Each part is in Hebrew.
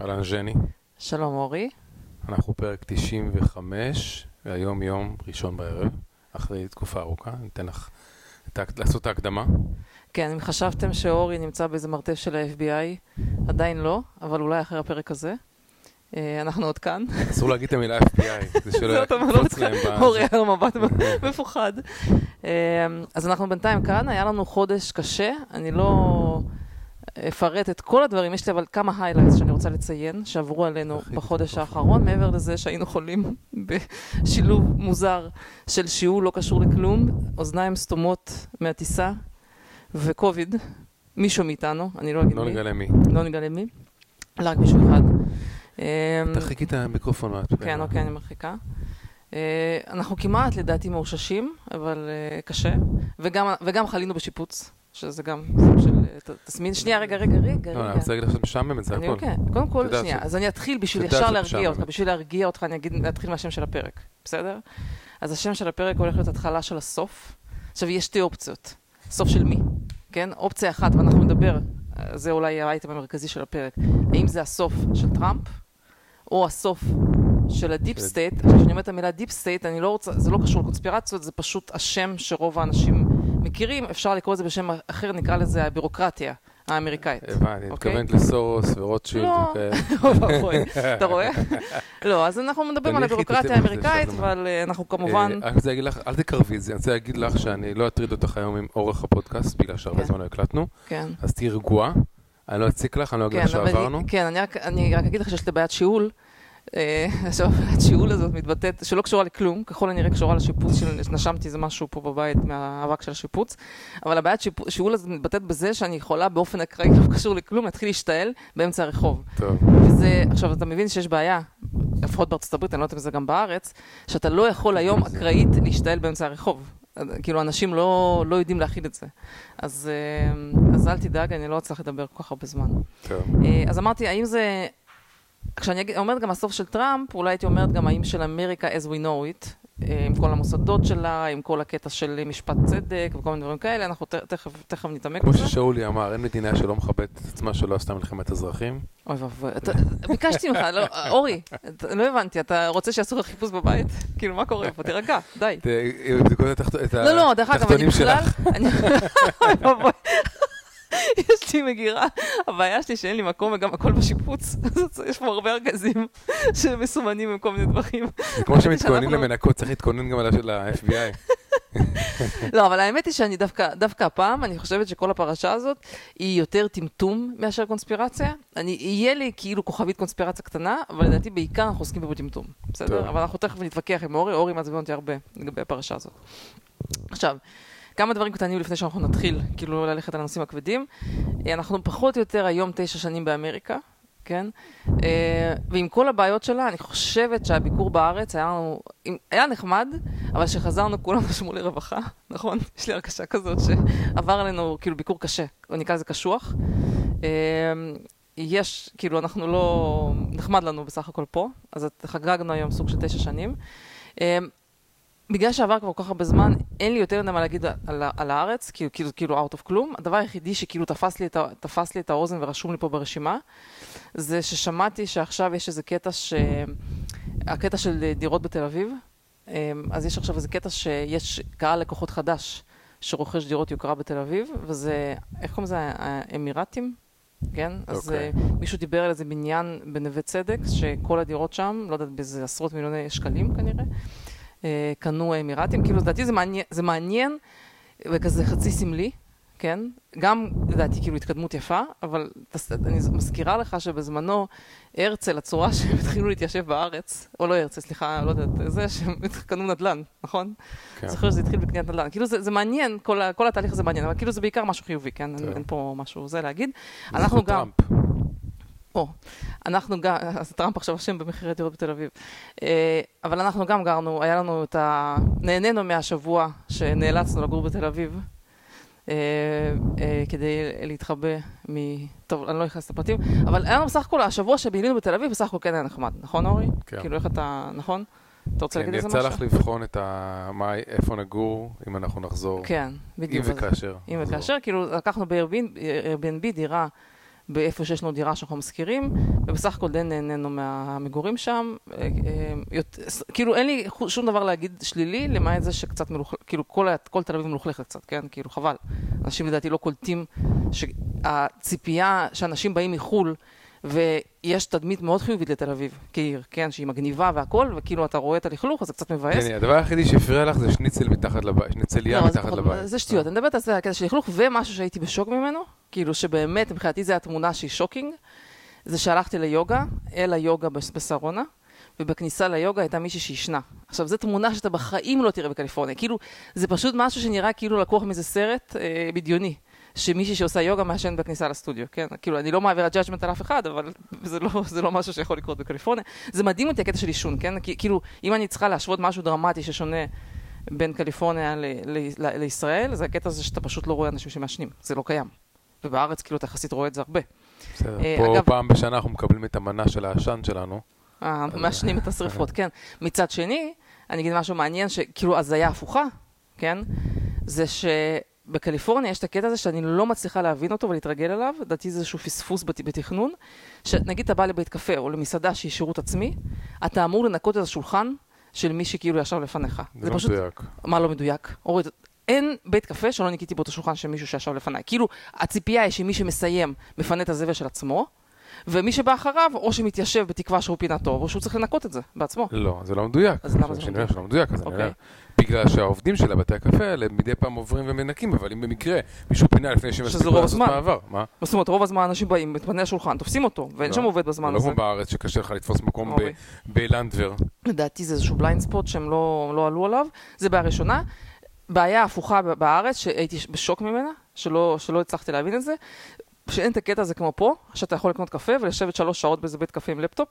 אהלן ז'ני, שלום אורי. אנחנו פרק 95, והיום יום ראשון בערב, אחרי תקופה ארוכה, ניתן לך את ה- לעשות את ההקדמה. כן, אם חשבתם שאורי נמצא באיזה מרתף של ה-FBI, עדיין לא, אבל אולי אחרי הפרק הזה. אה, אנחנו עוד כאן. אסור להגיד את המילה FBI, זה שלא יקפוץ להם. אורי היה לו מבט מפוחד. אה, אז אנחנו בינתיים כאן, היה לנו חודש קשה, אני לא אפרט את כל הדברים, יש לי אבל כמה highlights שאני רוצה לציין, שעברו עלינו בחודש. האחרון, מעבר לזה שהיינו חולים בשילוב מוזר של שיעול לא קשור לכלום, אוזניים סתומות מהטיסה וקוביד, מישהו מאיתנו, אני לא אגיד לא מי, נגלה מי. לא נגלה מי, לא רק מישהו אחד. אה, תרחיקי את המיקרופון. כן, אוקיי, אני מרחיקה. אה, אנחנו כמעט, לדעתי, מאוששים, אבל אה, קשה. וגם, וגם חלינו בשיפוץ, שזה גם סוג של תסמין. שנייה, רגע, רגע, רגע, לא, אני. רוצה להגיד לך שאת משעממת, זה אני הכל. אוקיי. קודם כל, שנייה, אז אני אתחיל בשביל ישר להרגיע. אותך, בשביל להרגיע אותך, אני אגיד, נתחיל מהשם של הפרק, בסדר? אז השם של הפרק הולך להיות התחלה של הסוף. עכשיו, יש שתי אופציות. סוף של מי, כן? אופציה אחת, ואנחנו נדבר, זה אולי האייטם המרכזי של הפרק. האם זה הסוף של טראמפ, או הסוף של ה deep state. כשאני אומרת את המילה deep state, אני לא רוצה, זה לא קשור לקונספירציות, זה פשוט השם שרוב האנשים מכירים. אפשר לקרוא לזה בשם אחר, נקרא לזה הבירוקרטיה האמריקאית. הבנתי, אוקיי? מתכוונת לסורוס ורוטשילד לא. אתה רואה? לא, אז אנחנו מדברים על הבירוקרטיה האמריקאית. אבל אה, אנחנו כמובן... אה, אני רוצה להגיד לך, אל תקרבי את זה, אני רוצה להגיד לך שאני לא אטריד אותך היום עם אורך הפודקאסט, בגלל שהרבה כן. זמן לא הקלטנו, כן. אז תהיי רגועה, אני לא אציק לך, אני לא אגיד כן, לך אבל שעברנו. אני- כן, אני אני רק אגיד לך שיש לי בעיית שיעול. אה, עכשיו, הבעיית שיעול הזאת מתבטאת, שלא קשורה לכלום, ככל הנראה קשורה לשיפוץ, של- נשמתי איזה משהו פה בבית מהאבק של השיפוץ, אבל הבעיית שיעול הזאת מתבטאת בזה שאני יכולה באופן אקראי, לא קשור לכלום, להתחיל להשתעל באמצע הרחוב. טוב, וזה, עכשיו, אתה מבין שיש בעיה, לפחות בארצות הברית, אני לא יודעת אם זה גם בארץ, שאתה לא יכול היום אקראית להשתעל באמצע הרחוב. כאילו, אנשים לא, לא יודעים להכיל את זה. אז, אה, אז אל תדאג, אני לא אצליח לדבר כל כך הרבה זמן. טוב. אה, אז אמרתי, האם זה... כשאני אגיד- אומרת גם הסוף של טראמפ, אולי הייתי אומרת גם האם של אמריקה as we know it, אה, עם כל המוסדות שלה, עם כל הקטע של משפט צדק וכל מיני דברים כאלה, אנחנו תכף, תכף נתעמק כמו בזה. ששאולי אמר, אין מדינה שלא מכבדת את עצמה שלא עשתה מלחמת אזרחים. אוי ואבוי, ביקשתי ממך, לא, אורי, לא הבנתי, אתה רוצה שיעשו לך חיפוש בבית? כאילו, מה קורה פה? תירגע, די. יבדקו את התחת- את לא, לא, דרך אגב, אני התחתונים בכלל... שלך. אני- אוי ואבוי. יש לי מגירה, הבעיה שלי שאין לי מקום וגם הכל בשיפוץ, אז יש פה הרבה ארגזים שמסומנים עם כל מיני דברים. כמו שמתכוננים שאנחנו- למנקות, צריך להתכונן גם על ה-FBI. לא, אבל האמת היא שאני דווקא, דווקא הפעם, אני חושבת שכל הפרשה הזאת היא יותר טמטום מאשר קונספירציה. אני, יהיה לי כאילו כוכבית קונספירציה קטנה, אבל לדעתי בעיקר אנחנו עוסקים פה בטמטום, בסדר? טוב. אבל אנחנו תכף נתווכח עם אורי, אורי מעצבן אותי הרבה לגבי הפרשה הזאת. עכשיו, כמה דברים קטנים לפני שאנחנו נתחיל, כאילו ללכת על הנושאים הכבדים. אה, אנחנו פחות או יותר היום תשע שנים באמריקה, כן? אה, ועם כל הבעיות שלה, אני חושבת שהביקור בארץ היה לנו, היה נחמד, אבל כשחזרנו כולם נשמו לרווחה, נכון? יש לי הרגשה כזאת שעבר עלינו כאילו ביקור קשה, או נקרא לזה קשוח. אה, יש, כאילו, אנחנו לא... נחמד לנו בסך הכל פה, אז חגגנו היום סוג של תשע שנים. בגלל שעבר כבר כל כך הרבה זמן, אין לי יותר מה להגיד על, על הארץ, כאילו, כאילו, כאילו out of כלום. הדבר היחידי שכאילו תפס לי, את, תפס לי את האוזן ורשום לי פה ברשימה, זה ששמעתי שעכשיו יש איזה קטע ש... הקטע של דירות בתל אביב, אמ, אז יש עכשיו איזה קטע שיש קהל לקוחות חדש שרוכש דירות יוקרה בתל אביב, וזה, איך קוראים לזה? האמירתים? כן? אז אוקיי. uh, מישהו דיבר על איזה בניין בנווה צדק, שכל הדירות שם, לא יודעת, באיזה עשרות מיליוני שקלים כנראה, קנו האמירתים. כאילו, לדעתי זה מעניין, זה מעניין וכזה חצי סמלי, כן? גם, לדעתי, כאילו, התקדמות יפה, אבל אני מזכירה לך שבזמנו, הרצל, הצורה שהם התחילו להתיישב בארץ, או לא הרצל, סליחה, לא יודעת, זה שהם קנו נדל"ן, נכון? כן. זוכר שזה התחיל בקניית נדל"ן. כאילו זה, זה מעניין, כל, כל התהליך הזה מעניין, אבל כאילו זה בעיקר משהו חיובי, כן? אין, טוב. אין פה משהו זה להגיד. אנחנו גם, טראמפ. או, אנחנו גם, אז טראמפ עכשיו אשם במחירי דירות בתל אביב. אה, אבל אנחנו גם גרנו, היה לנו את ה... נהנינו מהשבוע שנאלצנו לגור בתל אביב. אה, אה, כדי להתחבא מ... טוב, אני לא נכנס לפרטים, אבל היה לנו בסך הכל, השבוע שבילינו בתל אביב בסך הכל כן היה נחמד, נכון אורי? כן. כאילו איך אתה, נכון? אתה רוצה כן, להגיד איזה יצא משהו? לך לבחון את ה... מה- איפה נגור, אם אנחנו נחזור. כן, אם בדיוק. אז- וכאשר. אם. וכאשר, כאילו לקחנו ב-Airbnb דירה באיפה שיש לנו דירה שאנחנו משכירים, ובסך הכל די נהנינו מהמגורים שם. אה, אה, כאילו אין לי שום דבר להגיד שלילי, למעט זה שקצת מלוכלך, כאילו כל, כל תל אביב מלוכלכת קצת, כן? כאילו חבל. אנשים לדעתי לא קולטים שהציפייה שאנשים באים מחו"ל, ויש תדמית מאוד חיובית לתל אביב כעיר, כן? שהיא מגניבה והכל, וכאילו אתה רואה את הלכלוך, אז זה קצת מבאס. כן, הדבר היחידי שהפריע לך זה שניצל מתחת לבית, שניצליה לא, מתחת לבית. זה שטויות, אני מדברת על זה, הקטע של לכלוך, ומשהו שהייתי בשוק ממנו, כאילו שבאמת, מבחינתי זו התמונה שהיא שוקינג, זה שהלכתי ליוגה, אל היוגה בשרונה, ובכניסה ליוגה הייתה מישהי שישנה. עכשיו, זו תמונה שאתה בחיים לא תראה בקליפורניה, כאילו, זה פשוט משהו שנראה כאילו לקוח מאיזה סרט אה, בדיוני. שמישהי שעושה יוגה מעשנת בכניסה לסטודיו, כן? כאילו, אני לא מעבירה judgment על אף אחד, אבל זה לא, זה לא משהו שיכול לקרות בקליפורניה. זה מדהים אותי הקטע של עישון, כן? כי- כאילו, אם אני צריכה להשוות משהו דרמטי ששונה בין קליפורניה ל- ל- ל- לישראל, זה הקטע הזה שאתה פשוט לא רואה אנשים שמעשנים, זה לא קיים. ובארץ כאילו אתה יחסית רואה את זה הרבה. בסדר. אה, פה אגב- פעם בשנה אנחנו מקבלים את המנה של העשן שלנו. אה, מעשנים את השריפות, כן. מצד שני, אני אגיד משהו מעניין, שכאילו הזיה הפוכה, כן? זה שבקליפורניה יש את הקטע הזה שאני לא מצליחה להבין אותו ולהתרגל אליו, לדעתי זה איזשהו פספוס בת- בתכנון, שנגיד אתה בא לבית קפה או למסעדה שהיא שירות עצמי, אתה אמור לנקות את השולחן של מי שכאילו ישב לפניך. זה לא פשוט, מדויק. מה לא מדויק? אורית, אין בית קפה שלא ניקיתי בו את השולחן של מישהו שישב לפניי. כאילו, הציפייה היא שמי שמסיים מפנה את הזבל של עצמו, ומי שבא אחריו, או שמתיישב בתקווה שהוא פינה טוב, או שהוא צריך לנקות את זה בעצמו. לא, זה לא מדויק. אז למה זה לא מדויק? אומר שלא מדויק, אז אני אוקיי. אומר, בגלל שהעובדים של הבתי הקפה האלה מדי פעם עוברים ומנקים, אבל אם במקרה מישהו פינה לפני שהם יספיקו לעשות. מעבר, מה? זאת אומרת, רוב הזמן אנשים באים, מתפנה השולחן, תופסים אותו, ואין לא. שם עובד בזמן לא הזה. כמו בארץ שקשה לך לתפוס מקום. בלנדבר. לדעתי זה איזשהו בליינד ספוט שהם לא, לא עלו עליו, זה בעיה ראשונה. בעיה הפוכה בארץ, שהייתי בשוק ממנה, שלא, שלא הצלחתי להבין את זה, שאין את הקטע הזה כמו פה, שאתה יכול לקנות קפה ולשבת שלוש שעות באיזה בית קפה עם לפטופ.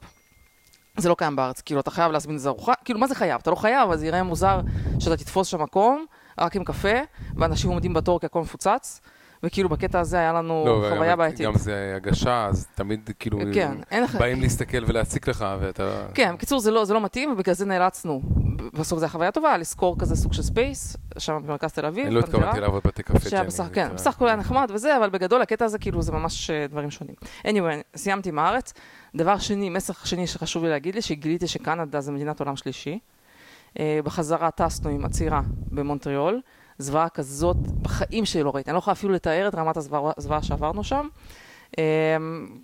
זה לא קיים בארץ, כאילו אתה חייב להזמין איזה ארוחה, כאילו מה זה חייב? אתה לא חייב, אז יראה מוזר שאתה תתפוס שם מקום, רק עם קפה, ואנשים עומדים בתור כי הכל מפוצץ, וכאילו בקטע הזה היה לנו לא, חוויה וגם- בעייתית. גם זה הגשה, אז תמיד כאילו כן, אין לך... באים להסתכל ולהציק לך, ואתה... כן, בקיצור זה לא, זה לא מתאים, ובגלל זה נאלצנו, בסוף זו הייתה חוויה טובה, לשכור כזה סוג של space, שם במרכז תל אביב, אני לא התכוונתי לעבוד בתי קפה שהיה. בסך, כן, בסך הכל היה נחמד וזה, אבל בגדול הקטע הזה כאילו זה ממש אה, דברים שונים. anyway, סיימתי עם הארץ. דבר שני, מסר שני שחשוב לי להגיד לי, שגיליתי שקנדה זה מדינת עולם שלישי. אה, בחזרה טסנו עם עצירה במונטריאול, זוועה כזאת, בחיים שלי לא ראיתי, אני לא יכולה אפילו לתאר את רמת הזוועה שעברנו שם. אה,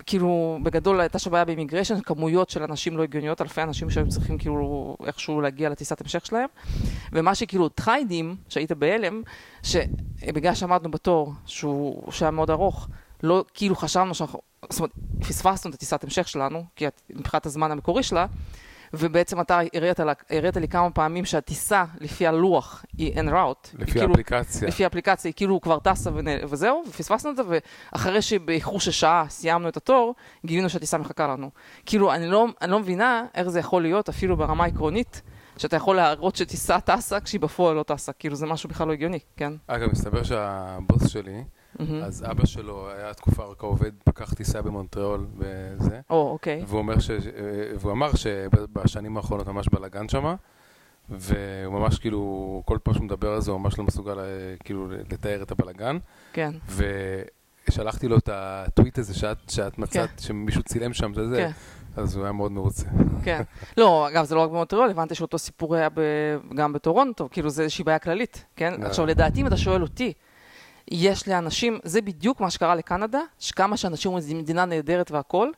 כאילו, בגדול הייתה שם בעיה ב immigration, כמויות של אנשים לא הגיוניות, אלפי אנשים שהיו צריכים כאילו איכשהו להגיע לטיסת המשך שלהם. ומה שכאילו הדהים, שהיית בהלם, שבגלל שעמדנו בתור, שהוא, שהיה מאוד ארוך, לא כאילו חשבנו שאנחנו, זאת אומרת, פספסנו את הטיסת המשך שלנו, כי מבחינת הזמן המקורי שלה, ובעצם אתה הראית, לה- הראית לי כמה פעמים שהטיסה לפי הלוח היא אין ראוט. לפי האפליקציה. לפי האפליקציה היא כאילו כבר טסה. וזהו, ופספסנו את זה, ואחרי שבאיחור של שעה סיימנו את התור, גילינו שהטיסה מחכה לנו. כאילו, אני לא, אני לא מבינה איך זה יכול להיות, אפילו ברמה עקרונית, שאתה יכול להראות שטיסה טסה כשהיא בפועל לא טסה. כאילו, זה משהו בכלל לא הגיוני, כן? אגב, מסתבר שהבוס שלי. אז אבא שלו היה תקופה ארוכה עובד פקח טיסה במונטריאול וזה, או, אוקיי. והוא אומר ש... והוא אמר שבשנים האחרונות ממש בלאגן שמה, והוא ממש כאילו, כל פעם שהוא מדבר על זה הוא ממש לא מסוגל אה, כאילו לתאר את הבלאגן, כן, ושלחתי לו את הטוויט הזה שאת, שאת מצאת, שמישהו צילם שם, זה זה, כן. אז הוא היה מאוד מרוצה. כן. לא, אגב, זה לא רק במונטריאול, הבנתי שאותו סיפור היה ב... גם בטורונטו, כאילו זה איזושהי בעיה כללית, כן? אה. עכשיו, לדעתי, אם אתה שואל אותי, יש לאנשים, זה בדיוק מה שקרה לקנדה, שכמה שאנשים אומרים, זו מדינה נהדרת והכול,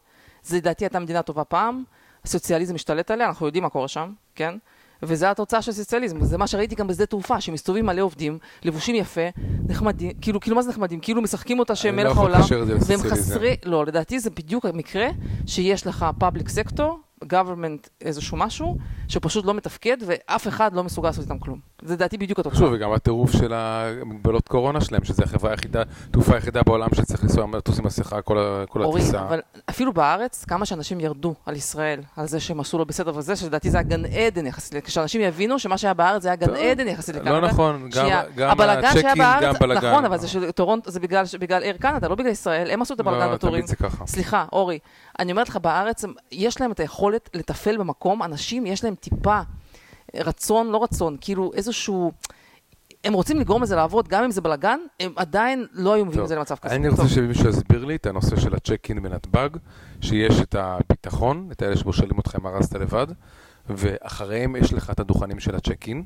זה לדעתי הייתה מדינה טובה פעם, הסוציאליזם משתלט עליה, אנחנו יודעים מה קורה שם, כן? וזה התוצאה של סוציאליזם, וזה מה שראיתי גם בשדה תעופה, שמסתובבים מלא עובדים, לבושים יפה, נחמדים, כאילו, כאילו מה זה נחמדים? כאילו משחקים אותה שהם לא מלך יכול העולם, זה והם. חסרי, לא, לדעתי זה בדיוק המקרה שיש לך פאבליק סקטור, government איזשהו משהו, שפשוט לא מתפקד, ואף אחד לא מסוגל לעשות איתם כלום. זה לדעתי בדיוק התוצאה. שוב, וגם הטירוף של המגבלות קורונה שלהם, שזה החברה היחידה, תעופה היחידה בעולם שצריך לנסוע לטוס עם מסכה כל כל אורי, הטיסה. אבל אפילו בארץ, כמה שאנשים ירדו על ישראל, על זה שהם עשו לו בסדר וזה, שלדעתי זה היה גן עדן יחסית, כשאנשים יבינו שמה שהיה בארץ זה היה גן עדן יחסית לקנדה. לא נכון, גם- גם בארץ, גם בלגן. נכון, אבל זה של זה בגלל, בגלל איר קנדה, לא בגלל ישראל, הם עשו את הבלגן לא, ככה. סליחה, אורי, אני אומרת לך, בארץ יש להם את היכולת לתפעל במקום, אנשים יש להם טיפה רצון, לא רצון, כאילו איזשהו... הם רוצים לגרום לזה לעבוד, גם אם זה בלאגן, הם עדיין לא היו מביאים. את זה למצב כזה. אני. רוצה שמישהו יסביר לי את הנושא של הצ'ק-אין בנתב"ג, שיש את הביטחון, את האלה שבושלים אותך אם ארזת לבד, ואחריהם יש לך את הדוכנים של הצ'ק-אין,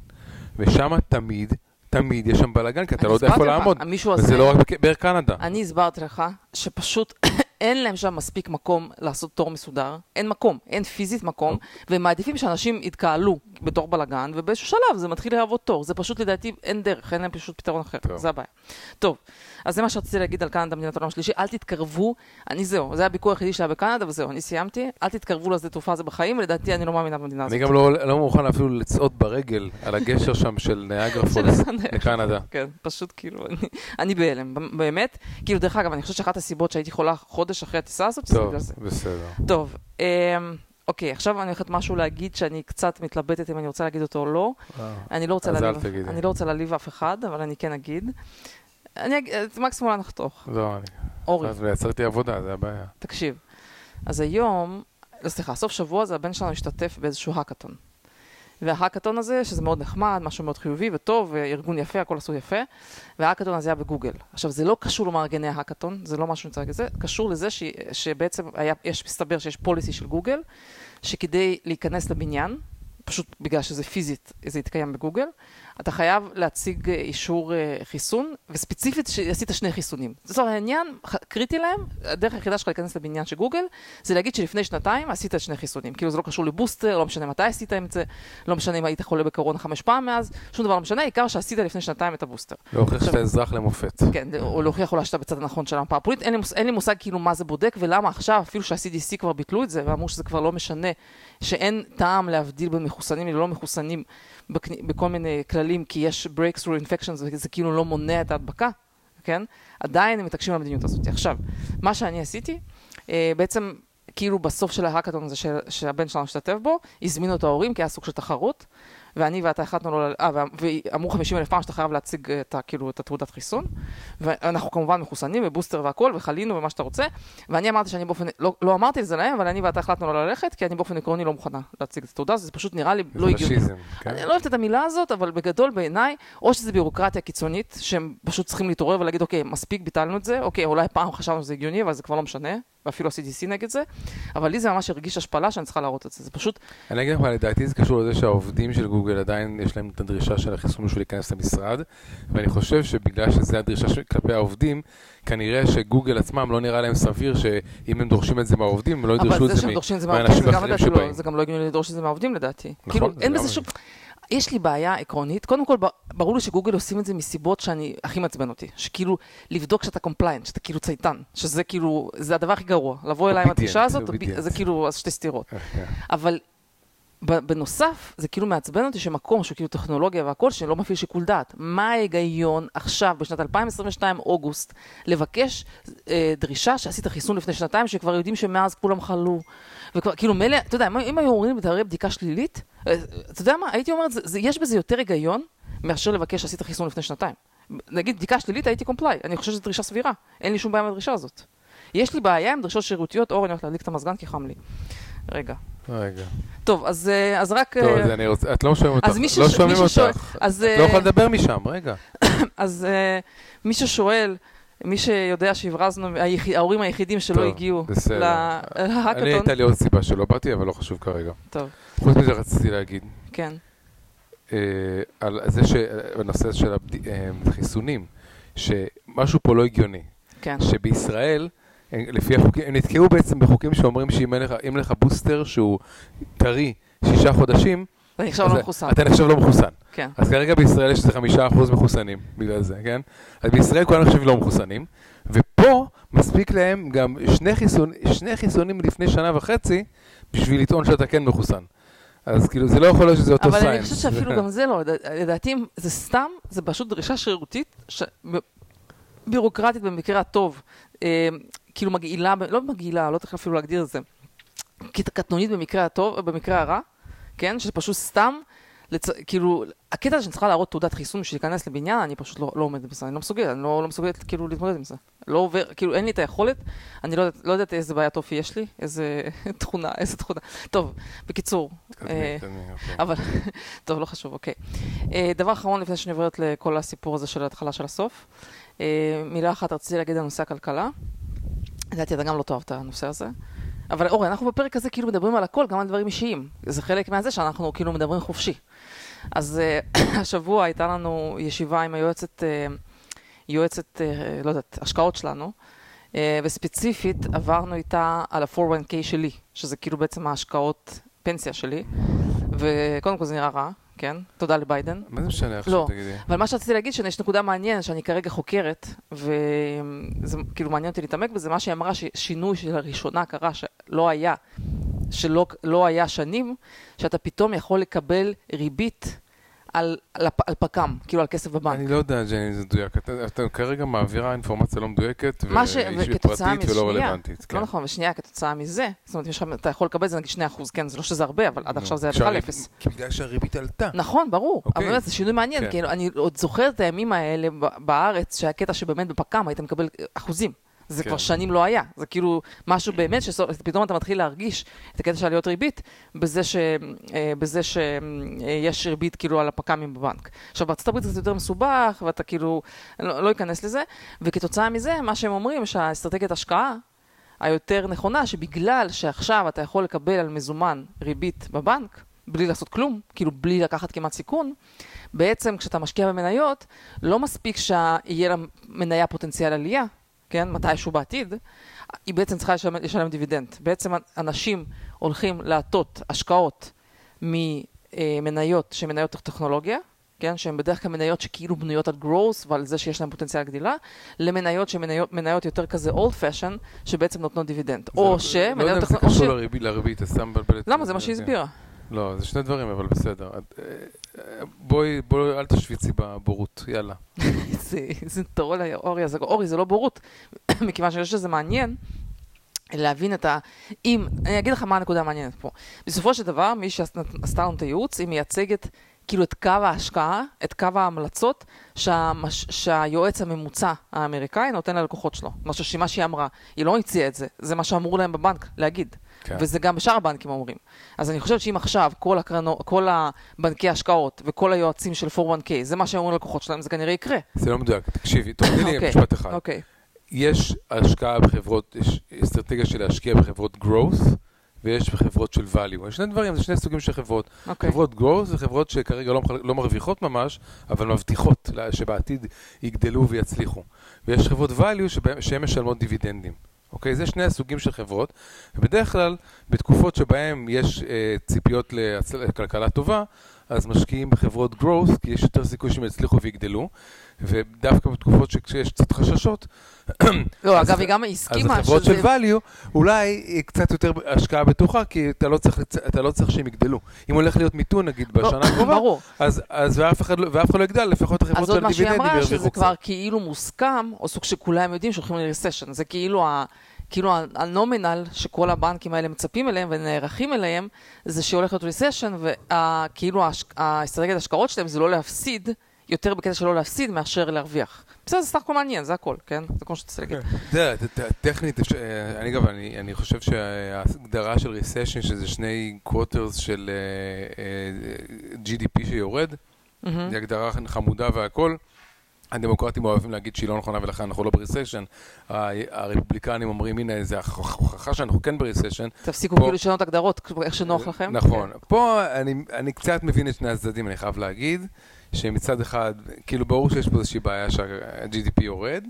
ושם תמיד, תמיד יש שם בלאגן, כי אתה לא יודע איפה לעמוד. וזה לא רק באר קנדה. אני הסברתי לך שפשוט אין להם שם מספיק מקום לעשות תור מסודר, אין מקום, אין פיזית מקום, והם מעדיפים שאנשים יתקהלו בתור בלאגן, ובאיזשהו שלב זה מתחיל להוות תור. זה פשוט לדעתי אין דרך, אין להם פשוט פתרון אחר, טוב. זה הבעיה. טוב, אז זה מה שרציתי להגיד על קנדה, מדינת העולם השלישי, אל תתקרבו, אני זהו, זה הביקור היחידי שהיה בקנדה וזהו, אני סיימתי, אל תתקרבו לשדה תעופה הזה בחיים, ולדעתי אני לא מאמינה במדינה הזאת. אני גם לא לא מוכן אפילו לצעוד ברגל על הגשר שם של ניאגרה פולס לקנדה. כן, פשוט כאילו, אני, אני בהלם, באמת. כאילו, דרך אגב, אני חושבת שאחת הסיבות שהייתי חולה חודש אחרי הטיסה הזאת, זה טוב, בגלל זה. בסדר. טוב, אמ, אוקיי, עכשיו אני הולכת משהו להגיד שאני קצת מתלבטת אם אני רוצה להגיד אותו או לא. אני לא. אני לא רוצה להעליב אף אחד, אבל אני כן אגיד. אני אגיד, מקסימום אני אחתוך. לא, אני... אורי, אז יצרתי עבודה, זה הבעיה. תקשיב. אז היום, לא, סליחה, סוף שבוע זה הבן שלנו השתתף באיזשהו האקתון. וההאקתון הזה, שזה מאוד נחמד, משהו מאוד חיובי וטוב, וארגון יפה, הכל עשו יפה, וההאקתון הזה היה בגוגל. עכשיו, זה לא קשור למארגני ההאקתון, זה לא משהו שאני רוצה להגיד, זה קשור לזה ש, שבעצם היה, יש, מסתבר שיש פוליסי של גוגל, שכדי להיכנס לבניין, פשוט בגלל שזה פיזית, זה יתקיים בגוגל, אתה חייב להציג אה, אישור אה, חיסון, וספציפית שעשית שני חיסונים. לצורך העניין, ח- קריטי להם, הדרך היחידה שלך להיכנס לבניין של גוגל, זה להגיד שלפני שנתיים עשית שני חיסונים. כאילו זה לא קשור לבוסטר, לא משנה מתי עשית את זה, לא משנה אם היית חולה בקורונה חמש פעם מאז, שום דבר לא משנה, העיקר שעשית לפני שנתיים את הבוסטר. להוכיח שאתה אזרח למופת. כן, או להוכיח אולי שאתה בצד הנכון של המפה הפוליטית. אין אין לי מושג כאילו מה זה בודק ולמה עכשיו, אפילו שה-CDC כבר ביטלו את זה ואמרו שזה כבר לא משנה, שאין טעם להבדיל בין מחוסנים ללא מחוסנים בכל מיני כללים, כי יש breakthrough infections וזה כאילו לא מונע את ההדבקה, כן? עדיין הם מתעקשים על המדיניות הזאת. עכשיו, מה שאני עשיתי, אה, בעצם כאילו בסוף של ההאקתון הזה שהבן שלנו השתתף בו, הזמינו את ההורים כי היה סוג של תחרות. ואני ואתה החלטנו לו, אה, וה- ואמרו 50 אלף פעם שאתה חייב להציג את, ה- כאילו, את התעודת חיסון. ואנחנו כמובן מחוסנים ובוסטר והכל, וחלינו ומה שאתה רוצה. ואני אמרתי שאני באופן, לא, לא אמרתי את זה להם, אבל אני ואתה החלטנו לא ללכת, כי אני באופן עקרוני לא מוכנה להציג את התעודה, זה פשוט נראה לי לא הגיוני. כן? אני לא אוהבת את המילה הזאת, אבל בגדול בעיניי, או שזה ביורוקרטיה קיצונית, שהם פשוט צריכים להתעורר ולהגיד, אוקיי, מספיק, ביטלנו את זה, אוקיי, אולי פעם חשבנו שזה הגיוני, אבל זה כבר לא משנה, ואפילו ה-CDC נגד זה, אבל לי זה ממש הרגיש השפלה שאני צריכה להראות את זה, זה פשוט, אני אגיד לך, מה, לדעתי זה קשור לזה שהעובדים של גוגל עדיין יש להם את הדרישה של החיסון בשביל להיכנס למשרד, ואני חושב שבגלל שזה הדרישה כלפי העובדים, כנראה שגוגל עצמם לא נראה להם סביר שאם הם דורשים את זה מהעובדים, הם לא ידרשו אבל את זה זה שהם מ- דורשים את זה מהעובדים, מהאנשים זה גם האחרים לדעתי לא, שבאים. זה גם לא הגיוני לדרוש את זה מהעובדים לדעתי. נכון, כאילו, זה אין בזה שום... יש לי בעיה עקרונית, קודם כל ברור לי שגוגל עושים את זה מסיבות שאני, הכי מעצבן אותי, שכאילו לבדוק שאתה compliant, שאתה כאילו צייתן, שזה כאילו, זה הדבר הכי גרוע, לבוא אליי עם הדרישה הזאת. זה כאילו, אז שתי סתירות. כן. אבל בנוסף, זה כאילו מעצבן אותי שמקום שהוא כאילו טכנולוגיה והכל, שלא מפעיל שיקול דעת. מה ההיגיון עכשיו, בשנת 2022, אוגוסט, לבקש אה, דרישה שעשית חיסון לפני שנתיים, שכבר יודעים שמאז כולם חלו. וכבר, כאילו מילא, אתה יודע, אם- היו אומרים לי, בדיקה שלילית, אה, אתה יודע מה, הייתי אומרת, זה, זה, יש בזה יותר היגיון מאשר לבקש שעשית חיסון לפני שנתיים. נגיד בדיקה שלילית, הייתי קומפליי, אני חושבת שזו דרישה סבירה, אין לי שום בעיה עם הדרישה הזאת. יש לי בעיה עם דרישות שירותיות, אור, אני הולכת להדליק את המזגן כי חם לי. רגע. רגע. טוב, אז, אה, אז רק... טוב, אה, אז אני רוצה, את לא שומעים אותך, אז מי לא שש- שומעים מי ששואל- אותך. אז, את אה, לא יכולה לדבר משם, רגע. אז מי ששואל, מי שיודע שהברזנו. ההורים היחידים שלא טוב, הגיעו בסדר. לה- אני להאקתון, הייתה לי עוד סיבה שלא באתי, אבל לא חשוב כרגע. טוב, חוץ מזה רציתי להגיד, כן, אה, על זה שבנושא של אה, החיסונים, שמשהו פה לא הגיוני. כן, שבישראל, לפי החוקים, הם נתקעו בעצם בחוקים שאומרים שאם אין לך, לך בוסטר שהוא טרי שישה חודשים, עכשיו אז לא מחוסן, אתה נחשב לא מחוסן. כן, אז כרגע בישראל יש איזה חמישה אחוז מחוסנים בגלל זה, כן? אז בישראל כולם נחשבים לא מחוסנים, ופה מספיק להם גם שני, חיסון, שני חיסונים לפני שנה וחצי בשביל לטעון שאתה כן מחוסן. אז כאילו זה לא יכול להיות שזה אותו אבל סיינס. אני חושבת שאפילו גם זה לא, לד- לדעתי זה סתם, זה פשוט דרישה שרירותית, ש... בירוקרטית במקרה הטוב, אה, כאילו מגעילה, לא מגעילה, לא צריך אפילו להגדיר את זה, קט- קטנונית במקרה הטוב, במקרה הרע, כן, שפשוט סתם לצ... כאילו, הקטע הזה שאני צריכה להראות תעודת חיסון בשביל להיכנס לבניין, אני פשוט לא, לא עומדת בזה, אני לא מסוגלת, אני לא, לא מסוגלת כאילו להתמודד עם זה. לא עובר, כאילו אין לי את היכולת, אני לא, לא יודעת איזה בעיית אופי יש לי, איזה תכונה, איזה תכונה. טוב, בקיצור, אה, אוקיי. אבל, טוב, לא חשוב, אוקיי. אה, דבר אחרון לפני שאני עוברת לכל הסיפור הזה של ההתחלה של הסוף. אה, מילה אחת רציתי להגיד על נושא הכלכלה. לדעתי אתה גם לא תאהב את הנושא הזה. אבל אורי, אנחנו בפרק הזה כאילו מדברים על הכל, גם על דברים אישיים. זה חלק מהזה שאנחנו כאילו מדברים חופשי. אז אה, השבוע הייתה לנו ישיבה עם היועצת, אה, יועצת, אה, לא יודעת, השקעות שלנו, וספציפית עברנו איתה על ה-401k שלי, שזה כאילו בעצם ההשקעות פנסיה שלי, וקודם כל זה נראה רע, כן? תודה לביידן. מה זה משנה עכשיו, לא. תגידי? אבל מה שרציתי להגיד, שיש נקודה מעניינת שאני כרגע חוקרת, וזה כאילו מעניין אותי להתעמק בזה, מה שהיא אמרה ששינוי שלראשונה קרה, שלא היה, שלא לא היה שנים, שאתה פתאום יכול לקבל ריבית על, על, על פק"ם, כאילו על כסף בבנק. אני לא יודע, ג'ני, אם זה מדויק. אתה- אתה כרגע מעבירה אינפורמציה לא מדויקת, וכתוצאה פרטית ולא משנייה, רלוונטית. כן. לא נכון, ושנייה, כתוצאה מזה, זאת אומרת, יש אתה יכול לקבל את זה נגיד 2%, כן, זה לא שזה הרבה, אבל עד עכשיו זה היה בכלל אפס. כי בגלל שהריבית עלתה. נכון, ברור. אוקיי. אבל באמת, זה שינוי מעניין, כן. כאילו, אני עוד זוכרת את הימים האלה בארץ, שהקטע שבאמת בפק"ם היית מקבל אחוזים. זה כן. כבר שנים לא היה. זה כאילו משהו באמת, שפתאום אתה מתחיל להרגיש את הקטע של עליות ריבית, בזה ש- אה, בזה שיש ריבית כאילו על הפק"מים בבנק. עכשיו, בארצות הברית זה יותר מסובך, ואתה כאילו, לא לא אכנס לזה, וכתוצאה מזה, מה שהם אומרים, שהאסטרטגיית השקעה היותר נכונה, שבגלל שעכשיו אתה יכול לקבל על מזומן ריבית בבנק, בלי לעשות כלום, כאילו בלי לקחת כמעט סיכון, בעצם כשאתה משקיע במניות, לא מספיק שיהיה למניה פוטנציאל עלייה, כן, מתישהו בעתיד, היא בעצם צריכה לשלם, לשלם דיבידנד. בעצם אנשים הולכים להטות השקעות ממניות שהן מניות טכנולוגיה, כן, שהן בדרך כלל מניות שכאילו בנויות על growth ועל זה שיש להן פוטנציאל גדילה, למניות שהן מניות, מניות יותר כזה old fashion, שבעצם נותנות דיבידנד. או שמניות לא יודע אם זה טכנולוגיה... קשור לריבית, לריבית, אתה סתם מבלבל למה? זה מה שהיא הסבירה. לא, זה שני דברים, אבל בסדר. אה, אה, בואי, בואי, אל תשוויצי בבורות, יאללה. זה, זה תורו לאורי הזה. אורי, זה לא בורות, מכיוון שאני חושבת שזה מעניין להבין את ה... אם... אני אגיד לך מה הנקודה המעניינת פה. בסופו של דבר, מי שעשתה לנו את הייעוץ, היא מייצגת כאילו את קו ההשקעה, את קו ההמלצות שהמש... שהיועץ הממוצע האמריקאי נותן ללקוחות שלו. משהו שמה שהיא אמרה, היא לא הציעה את זה, זה מה שאמרו להם בבנק להגיד. כן. וזה גם בשאר הבנקים אומרים. אז אני חושבת שאם עכשיו כל, הקרנו, כל הבנקי ההשקעות וכל היועצים של 401k, זה מה שהם אומרים ללקוחות שלהם, זה כנראה יקרה. זה לא מדויק, תקשיבי, תגידי לי אוקיי, משפט אחד. אוקיי. יש השקעה בחברות, יש אסטרטגיה של להשקיע בחברות growth, ויש בחברות של value. יש שני דברים, זה שני סוגים של חברות. אוקיי. חברות growth זה חברות שכרגע לא, לא מרוויחות ממש, אבל מבטיחות שבעתיד יגדלו ויצליחו. ויש חברות value שבהם- שהן משלמות דיבידנדים. אוקיי? זה שני הסוגים של חברות, ובדרך כלל בתקופות שבהן יש אה, ציפיות לכלכלה טובה, אז משקיעים בחברות growth, כי יש יותר סיכוי שהם יצליחו ויגדלו, ודווקא בתקופות שכשיש קצת חששות, לא, אז- אגב, היא גם אז הסכימה החברות של שזה... value, אולי היא קצת יותר השקעה בטוחה, כי אתה לא צריך, אתה לא צריך שהם יגדלו. אם הולך להיות מיתון, נגיד, בשנה הקרובה, ברור. אז, אז ואף, אחד, לא- ואף אחד לא יגדל, לפחות החברות אז של עוד מה שהיא אמרה, שזה ירוויחו כבר קצת. כאילו מוסכם, או סוג שכולם יודעים שהולכים ל recession. זה כאילו ה... כאילו ה nominal שכל הבנקים האלה מצפים אליהם ונערכים אליהם, זה שהולך להיות recession, וכאילו האסטרטגיית ההשקעות שלהם זה לא להפסיד, יותר בקטע של לא להפסיד מאשר להרוויח. בסדר, זה סך הכל מעניין, זה הכל, כן? זה כמו שאתה רוצה להגיד. אתה יודע, ט- טכנית, אה, אני אגב, אני, חושב שההגדרה של recession, שזה שני quarters של אה, אה, GDP שיורד. זו הגדרה חמודה והכל. הדמוקרטים אוהבים להגיד שהיא לא נכונה ולכן אנחנו לא בריסשן. הרפובליקנים אומרים, הנה, זה הוכחה שאנחנו כן בריסשן. תפסיקו כאילו לשנות הגדרות, איך שנוח לכם. נכון. פה אני, אני קצת מבין את שני הצדדים, אני חייב להגיד, שמצד אחד, כאילו ברור שיש פה איזושהי בעיה שה-GDP יורד.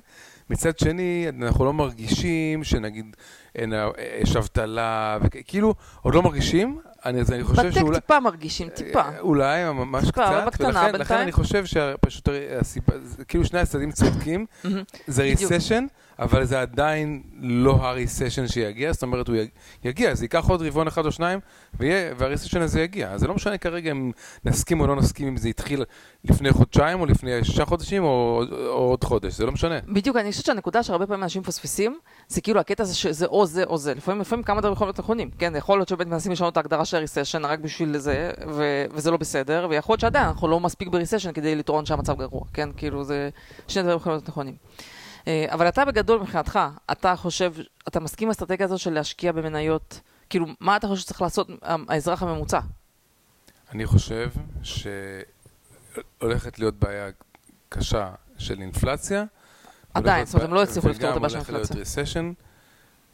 מצד שני, אנחנו לא מרגישים שנגיד אין, יש אבטלה, וכאילו, עוד לא מרגישים. אני, אז אני חושב בטק שאולי... טיפה מרגישים, טיפה. אה, אולי, ממש טיפה, קצת, בקטנה ולכן לכן בינתיים. אני חושב שפשוט כאילו שני הצדדים צודקים. זה. ריסשן, אבל זה עדיין לא הריסשן שיגיע, זאת אומרת, הוא יג- יגיע, זה ייקח עוד רבעון אחד או שניים, ויהיה- והריסשן הזה יגיע. אז זה לא משנה כרגע אם נסכים או לא נסכים אם זה התחיל לפני חודשיים, או לפני שישה חודשים, או, או עוד חודש, זה לא משנה. בדיוק, אני חושבת שהנקודה שהרבה פעמים אנשים מפספסים, זה כאילו הקטע הזה שזה או זה או זה. לפעמים, לפעמים כמה דברים יכולים להיות נכונים. כן, יכול להיות שבאמת מנסים לשנות את ההגדרה של הריסשן רק בשביל זה, ו- וזה לא בסדר, ויכול להיות שעדיין אנחנו לא מספיק בריסשן כדי לטעון שהמצב גרוע. כן, כאילו זה, שני דברים יכולים להיות נכונים. אה, אבל אתה בגדול מבחינתך, אתה חושב, אתה מסכים עם האסטרטגיה הזאת של להשקיע במניות, כאילו, מה אתה חושב שצריך לעשות האזרח הממוצע? אני חושב שהולכת להיות בעיה קשה של אינפלציה. עדיין, זאת אומרת, הם לא הצליחו וגם לפתור את הבעיה של הולך להיות. ריסשן,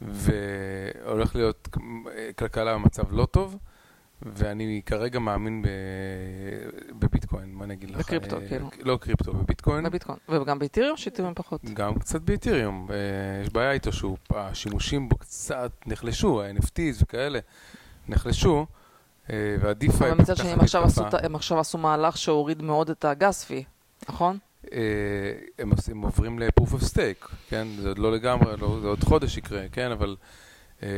והולך להיות כלכלה במצב לא טוב, ואני כרגע מאמין ב... מה אני אגיד לך? בקריפטו, אה, כאילו. לא קריפטו, בביטקוין. בביטקוין. וגם באתיריום שיתומים פחות. גם קצת באתיריום, אה, יש בעיה איתו שהוא, השימושים בו קצת נחלשו, ה-NFTs וכאלה נחלשו, אה, והדיפיי אבל מצד שני, הם עכשיו עשו מהלך שהוריד מאוד את הגז פי, נכון? אה, הם, עוברים ל-proof of stake, כן? זה עוד לא לגמרי, לא, זה עוד חודש יקרה, כן? אבל, אה,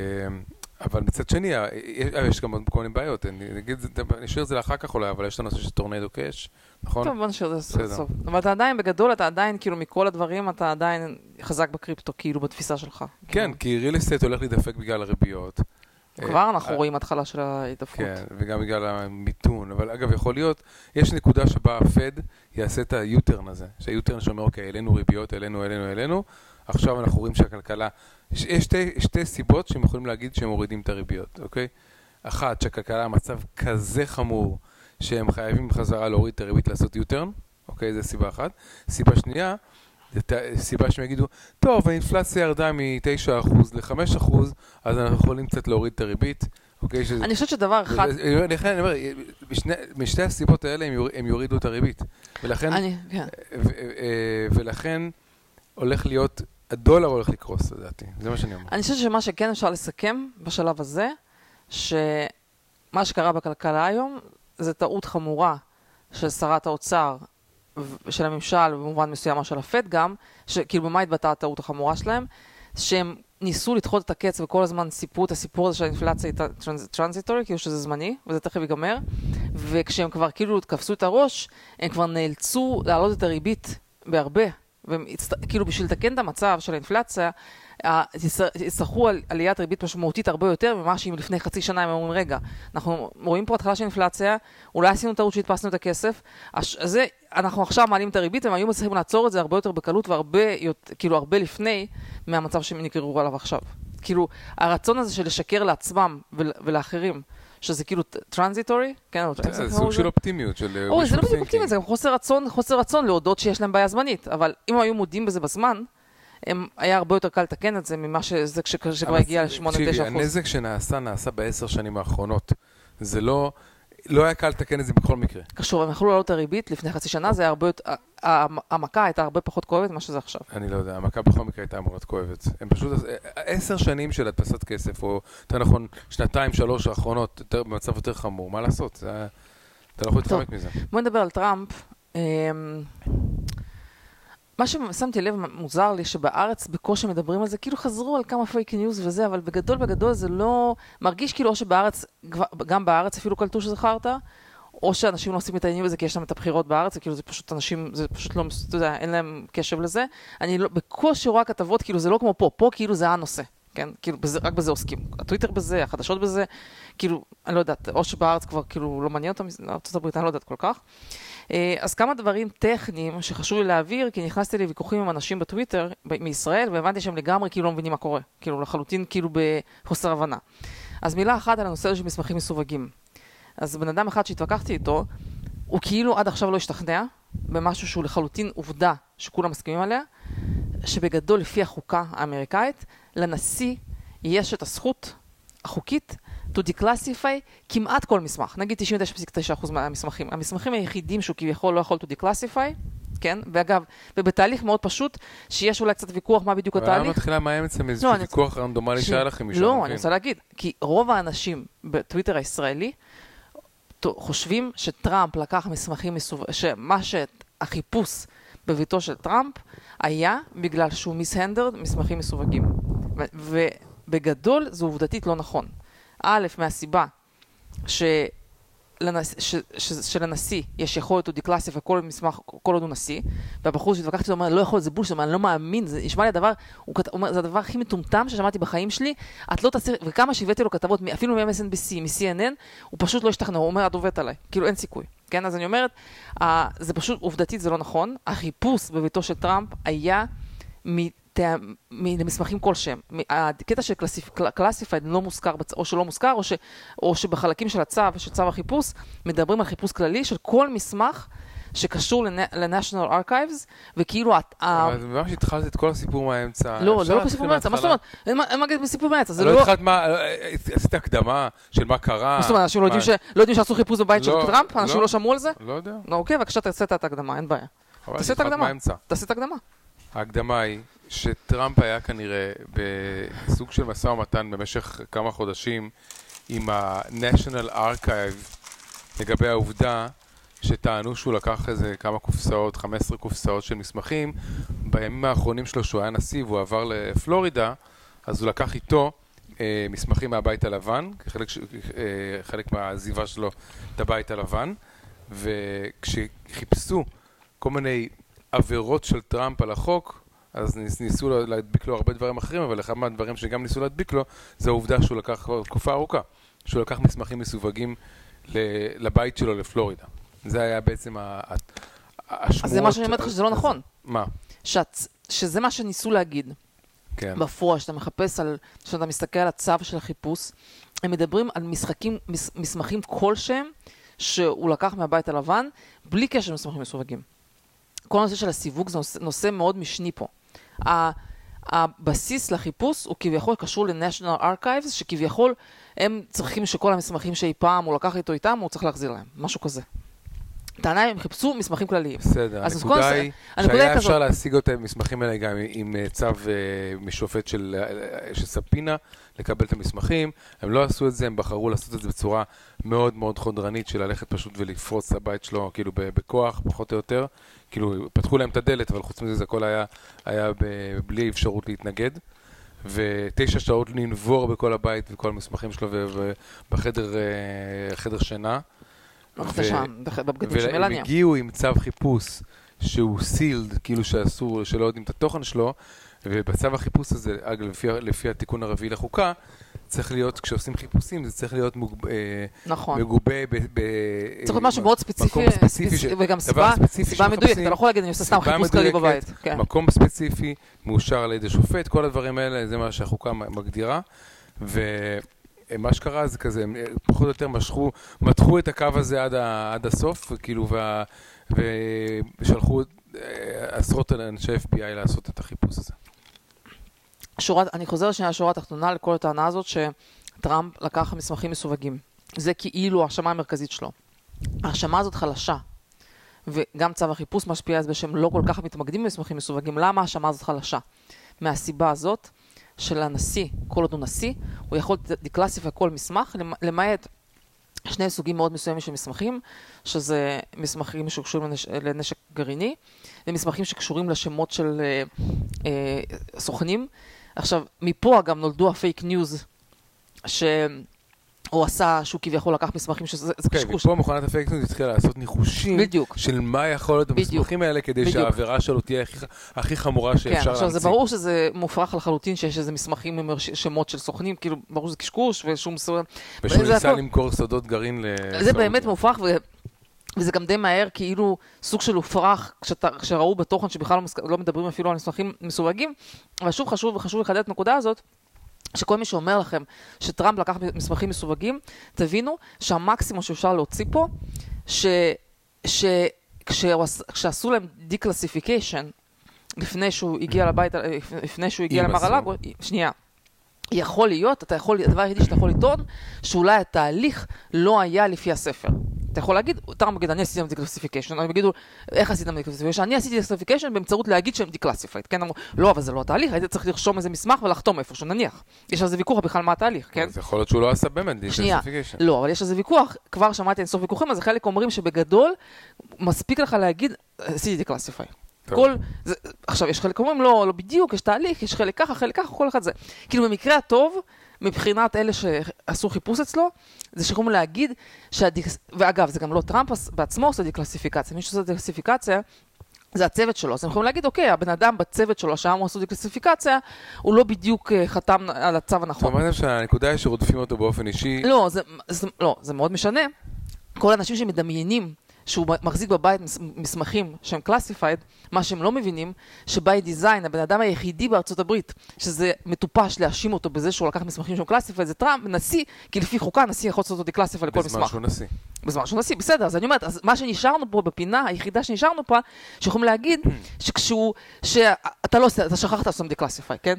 אבל מצד שני, אה, יש, יש גם כל מיני בעיות, אני אגיד, אשאיר את זה לאחר כך אולי, אבל יש את הנושא של טורנדו קאש, נכון? טוב, בוא נשאיר את זה. לסוף. אבל אתה עדיין, בגדול, אתה עדיין, כאילו, מכל הדברים, אתה עדיין חזק בקריפטו, כאילו, בתפיסה שלך. כן, כי real estate הולך להידפק בגלל הריביות. כבר אנחנו אה, רואים התחלה של ההתדפקות. כן, וגם בגלל המיתון, אבל אגב, יכול להיות, יש נקודה שבה הפד יעשה את היוטרן הזה, שהיוטרן שאומר, אוקיי, העלינו ריביות, העלינו, העלינו, העלינו, עכשיו אנחנו רואים שהכלכלה, יש, שתי, שתי סיבות שהם יכולים להגיד שהם מורידים את הריביות, אוקיי? אחת, שהכלכלה במצב כזה חמור, שהם חייבים בחזרה להוריד את הריבית לעשות יוטרן, אוקיי? זו סיבה אחת. סיבה שנייה, זו סיבה שהם יגידו, טוב, האינפלציה ירדה מ-9% ל-5%, אז אנחנו יכולים קצת להוריד את הריבית, אוקיי? שזה... אני חושבת שדבר אחד... לכן אני אומר, משתי הסיבות האלה הם יור- הם יורידו את הריבית. ולכן, אני, כן. ו- אה, ולכן הולך להיות, הדולר הולך לקרוס לדעתי, זה מה שאני אומר. אני חושבת שמה שכן אפשר לסכם בשלב הזה, שמה שקרה בכלכלה היום, זה טעות חמורה של שרת האוצר של הממשל, ובמובן מסוים של הפד גם, שכאילו במה התבטאה הטעות החמורה שלהם? שהם ניסו לדחות את הקץ וכל הזמן סיפרו את הסיפור הזה של האינפלציה הייתה טרנזיטורי, כאילו שזה זמני, וזה תכף ייגמר, וכשהם כבר כאילו תפסו את הראש, הם כבר נאלצו להעלות את הריבית בהרבה, והם הצט... כאילו בשביל לתקן את המצב של האינפלציה, יצטרכו על עליית ריבית משמעותית הרבה יותר ממה שאם לפני חצי שנה הם אומרים, רגע, אנחנו רואים פה התחלה של אינפלציה, אולי עשינו טעות שהדפסנו את הכסף, הש... זה, אנחנו עכשיו מעלים את הריבית, הם היו מצליחים לעצור את זה הרבה יותר בקלות והרבה, כאילו הרבה לפני מהמצב שהם נגררו עליו עכשיו. כאילו, הרצון הזה של לשקר לעצמם ול... ולאחרים, שזה כאילו טרנזיטורי, כן, או- איך זה זה סוג? של אופטימיות, של אה, אוי, זה לא בדיוק אופטימי, thinking. זה גם חוסר רצון, חוסר רצון להודות שיש להם בעיה זמנית, אבל אם היו מודים בזה בזמן, הם, היה הרבה יותר קל לתקן את זה ממה שזה כש- כשכבר הגיע ל-8-9 תקשיבי, אחוז. הנזק שנעשה, נעשה בעשר שנים האחרונות. זה לא, לא היה קל לתקן את זה בכל מקרה. קשור, הם יכלו להעלות את הריבית לפני חצי שנה, זה היה הרבה יותר, המכה הייתה הרבה פחות כואבת ממה שזה עכשיו. אני לא יודע, המכה בכל מקרה הייתה אמורה להיות כואבת. הם פשוט, עשר שנים של הדפסת כסף, או יותר נכון, שנתיים, שלוש האחרונות, במצב יותר חמור, מה לעשות? זה, אתה לא יכול. להתחמק מזה. בואי נדבר על טראמפ. אמ, מה ששמתי לב מוזר לי שבארץ בקושי מדברים על זה, כאילו חזרו על כמה פייק ניוז וזה, אבל בגדול בגדול זה לא... מרגיש כאילו או שבארץ, גם בארץ אפילו קלטו שזה חרטא, או שאנשים לא עושים מתעניינים בזה כי יש להם את הבחירות בארץ, וכאילו זה פשוט אנשים, זה פשוט לא, אתה יודע, אין להם קשב לזה. אני לא, בקושי רואה כתבות, כאילו זה לא כמו פה, פה כאילו זה הנושא, כן? כאילו בזה, רק בזה עוסקים. הטוויטר בזה, החדשות בזה, כאילו, אני לא יודעת, או שבארץ כבר כאילו לא מעניין אותם, ארה"ב אני לא יודעת כל כך. אה, אז כמה דברים טכניים שחשוב לי להעביר, כי נכנסתי לוויכוחים עם אנשים בטוויטר מישראל, והבנתי שהם לגמרי כאילו לא מבינים מה קורה. כאילו לחלוטין כאילו בחוסר הבנה. אז מילה אחת על הנושא של מסמכים מסווגים. אז בן אדם אחד שהתווכחתי איתו, הוא כאילו עד עכשיו לא השתכנע במשהו שהוא לחלוטין עובדה שכולם מסכימים עליה, שבגדול לפי החוקה האמריקאית, לנשיא יש את הזכות החוקית to declassify כמעט כל מסמך, נגיד 99.9% מהמסמכים. המסמכים היחידים שהוא כביכול לא יכול to declassify, כן, ואגב, ובתהליך מאוד פשוט, שיש אולי קצת ויכוח מה בדיוק אבל למה התהליך. מתחילה אצלם איזה לא, אני- ויכוח רנדומלי ש- שהיה לכם משם? לא. אני רוצה להגיד, כי רוב האנשים בטוויטר הישראלי חושבים שטראמפ לקח מסמכים מסווגים, שמה שהחיפוש בביתו של טראמפ היה בגלל שהוא מיסהנדרד מסמכים מסווגים. ובגדול זה עובדתית לא נכון. א', מהסיבה ש... לנס... ש... שלנשיא יש יכולת to declassify כל מסמך, כל עוד הוא נשיא, והבחור שהתווכחתי איתו אומר, לא יכול להיות, זה בולשיט, אני לא מאמין, זה נשמע לי הדבר, הוא. אומר, זה הדבר הכי מטומטם ששמעתי בחיים שלי, את לא תעשי, וכמה שהבאתי לו כתבות, אפילו מ-MSNBC, מ-CNN, הוא פשוט לא השתכנע, הוא אומר, את עובדת עליי, כאילו אין סיכוי, כן? אז אני אומרת, זה פשוט, עובדתית זה לא נכון, החיפוש בביתו של טראמפ היה למסמכים כלשהם. הקטע של classified לא מוזכר, או שלא מוזכר, או, ש, או שבחלקים של הצו, של צו החיפוש, מדברים על חיפוש כללי של כל מסמך שקשור ל-National Archives, וכאילו... את... אבל ממש התחלת את כל הסיפור מהאמצע. לא, זה לא סיפור מהאמצע, מה זאת אומרת? אין מה להגיד בסיפור מהאמצע, זה לא... לא התחלת מה, עשית הקדמה של מה קרה. מה זאת אומרת, אנשים לא יודעים שעשו חיפוש בבית של טראמפ? אנשים לא שמעו על זה? לא יודע. אוקיי, בבקשה תעשה את ההקדמה, אין בעיה. תעשה את ההקדמה. תעשה את ההקדמה. ההקדמה היא שטראמפ היה כנראה בסוג של משא ומתן במשך כמה חודשים עם ה-National Archive לגבי העובדה שטענו שהוא לקח איזה כמה קופסאות, 15 קופסאות של מסמכים. בימים האחרונים שלו, שהוא היה נשיא והוא עבר לפלורידה, אז הוא לקח איתו אה, מסמכים מהבית הלבן, כחלק אה, חלק מהעזיבה שלו את הבית הלבן, וכשחיפשו כל מיני עבירות של טראמפ על החוק, אז ניסו להדביק לו הרבה דברים אחרים, אבל אחד מהדברים שגם ניסו להדביק לו, זה העובדה שהוא לקח כבר תקופה ארוכה, שהוא לקח מסמכים מסווגים לבית שלו לפלורידה. זה היה בעצם השמועות... אז זה מה שאני אומרת לך שזה לא נכון. מה? שזה מה שניסו להגיד. כן. בפועל, שאתה מחפש על, כשאתה מסתכל על הצו של החיפוש, הם מדברים על משחקים, מס, מסמכים כלשהם שהוא לקח מהבית הלבן, בלי קשר למסמכים מסווגים. כל הנושא של הסיווג זה נושא, נושא מאוד משני פה. הבסיס לחיפוש הוא כביכול קשור ל-National Archives, שכביכול הם צריכים שכל המסמכים שאי פעם הוא לקח איתו איתם, הוא צריך להחזיר להם, משהו כזה. טענה הם חיפשו מסמכים כלליים. בסדר, הנקודה היא שהיה אפשר להשיג את המסמכים האלה גם עם אה, צו אה, משופט של אה, ספינה, לקבל את המסמכים. הם לא עשו את זה, הם בחרו לעשות את זה בצורה מאוד מאוד חודרנית, של ללכת פשוט ולפרוץ את הבית שלו, כאילו בכוח, פחות או יותר. כאילו, פתחו להם את הדלת, אבל חוץ מזה זה הכל היה, היה בלי אפשרות להתנגד. ותשע שעות לנבור בכל הבית וכל המסמכים שלו ובחדר שינה. והם הגיעו עם צו חיפוש שהוא סילד, כאילו שאסור, שלא יודעים את התוכן שלו, ובצו החיפוש הזה, אגב, לפי, לפי התיקון הרביעי לחוקה, צריך להיות, כשעושים חיפושים, זה צריך להיות מוג... אה, נכון. מגובה ב... ב צריך להיות משהו מאוד ספציפי, מקום ספציפי ש... וגם סיבה, סיבה מדויקת, אתה לא יכול להגיד, אני עושה סתם חיפוש כללי בבית. כן. מקום ספציפי, מאושר על ידי שופט, כל הדברים האלה, זה מה שהחוקה מגדירה. ו... מה שקרה זה כזה, הם פחות או יותר משכו, מתחו את הקו הזה עד, ה, עד הסוף, כאילו, וה, ושלחו אה, עשרות אנשי FBI לעשות את החיפוש הזה. שורת, אני חוזר שנייה לשורה התחתונה לכל הטענה הזאת שטראמפ לקח מסמכים מסווגים. זה כאילו ההאשמה המרכזית שלו. ההאשמה הזאת חלשה, וגם צו החיפוש משפיע על זה שהם לא כל כך מתמקדים במסמכים מסווגים. למה ההאשמה הזאת חלשה? מהסיבה הזאת של הנשיא, כל עוד הוא נשיא, הוא יכול דקלסיפי כל מסמך, למעט שני סוגים מאוד מסוימים של מסמכים, שזה מסמכים שקשורים לנש... לנשק גרעיני, ומסמכים שקשורים לשמות של אה, אה, סוכנים. עכשיו, מפה גם נולדו ה fake news, ש... הוא עשה, שהוא כביכול לקח מסמכים שזה אוקיי, קשקוש. ופה מכונת ה fake news התחילה לעשות ניחושים בדיוק. של מה יכול להיות במסמכים האלה, כדי בדיוק. שהעבירה שלו תהיה הכי, הכי חמורה שאפשר להמציא. כן, עכשיו זה ברור שזה מופרך לחלוטין שיש איזה מסמכים עם שמות של סוכנים, כאילו, ברור שזה קשקוש ושום מסמכים. ושהוא ניסה למכור סודות גרעין ל... זה באמת מופרך, ו... וזה גם די מהר, כאילו סוג של הופרך, כשראו בתוכן שבכלל לא, מסק... לא מדברים אפילו על מסמכים מסווגים, אבל שוב חשוב וחשוב לחדד את הנקודה הזאת. שכל מי שאומר לכם שטראמפ לקח מסמכים מסווגים, תבינו שהמקסימום שאפשר להוציא פה, שכשעשו להם declassification, לפני שהוא הגיע לבית, לפני שהוא הגיע למר-א-לאגו, יכול להיות, אתה יכול, הדבר היחידי שאתה יכול לטעון, שאולי התהליך לא היה לפי הספר. אתה יכול להגיד, טראמפ יגיד, אני עשיתי declassification, הם יגידו, איך עשית declassification? אני עשיתי declassification באמצעות להגיד שהם declassified, כן? אמרו, לא, אבל זה לא התהליך, היית צריך לרשום איזה מסמך ולחתום איפשהו, נניח. יש על זה ויכוח בכלל מה התהליך, כן? אז יכול להיות שהוא לא עשה באמת declassification. לא, אבל יש על זה ויכוח, כבר שמעתי אינסוף ויכוחים, אז חלק אומרים שבגדול, מספיק לך להגיד, עשיתי declassify. כל, זה, עכשיו, יש חלק אומרים, לא, לא בדיוק, יש תהליך, יש חלק ככה, חלק ככה, כל אחד זה. כאילו, במקרה הטוב, מבחינת אלה שעשו חיפוש אצלו, זה שיכולים להגיד שהדיקס... ואגב, זה גם לא טראמפ בעצמו עושה דקלסיפיקציה, מי שעושה דקלסיפיקציה זה הצוות שלו. אז הם יכולים להגיד, אוקיי, הבן אדם בצוות שלו, שם הוא עשו דקלסיפיקציה, הוא לא בדיוק אה, חתם על הצו הנכון. אומרת שהנקודה היא שרודפים אותו באופן אישי. לא, זה, זה, לא, זה מאוד משנה. כל האנשים שמדמיינים שהוא מחזיק בבית מס- מסמכים שהם classified, מה שהם לא מבינים, שביי דיזיין, הבן אדם היחידי בארצות הברית, שזה מטופש להאשים אותו בזה שהוא לקח מסמכים שהם classified, זה טראמפ, נשיא, כי לפי חוקה נשיא יכול לעשות אותו declassified לכל בזמן מסמך. שהוא נשיא. בזמן שהוא נשיא, בסדר, אז אני אומרת, אז מה שנשארנו פה בפינה, היחידה שנשארנו פה, שיכולים להגיד שכשהוא, שאתה לא עושה, אתה שכחת לעשות declassified, כן?